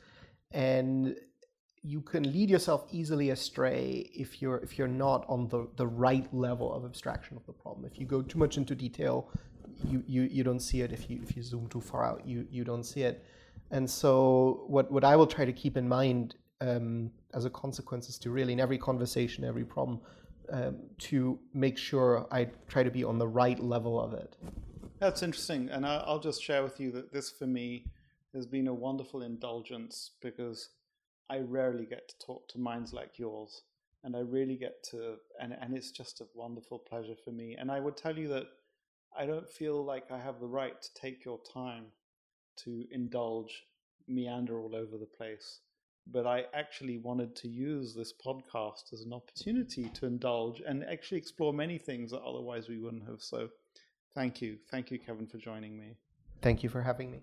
and you can lead yourself easily astray if you're if you're not on the, the right level of abstraction of the problem. If you go too much into detail, you, you, you don't see it. If you if you zoom too far out, you, you don't see it. And so, what, what I will try to keep in mind um, as a consequence is to really, in every conversation, every problem, um, to make sure I try to be on the right level of it. That's interesting. And I'll just share with you that this, for me, has been a wonderful indulgence because I rarely get to talk to minds like yours. And I really get to, and, and it's just a wonderful pleasure for me. And I would tell you that I don't feel like I have the right to take your time to indulge, meander all over the place. But I actually wanted to use this podcast as an opportunity to indulge and actually explore many things that otherwise we wouldn't have. So thank you. Thank you, Kevin, for joining me. Thank you for having me.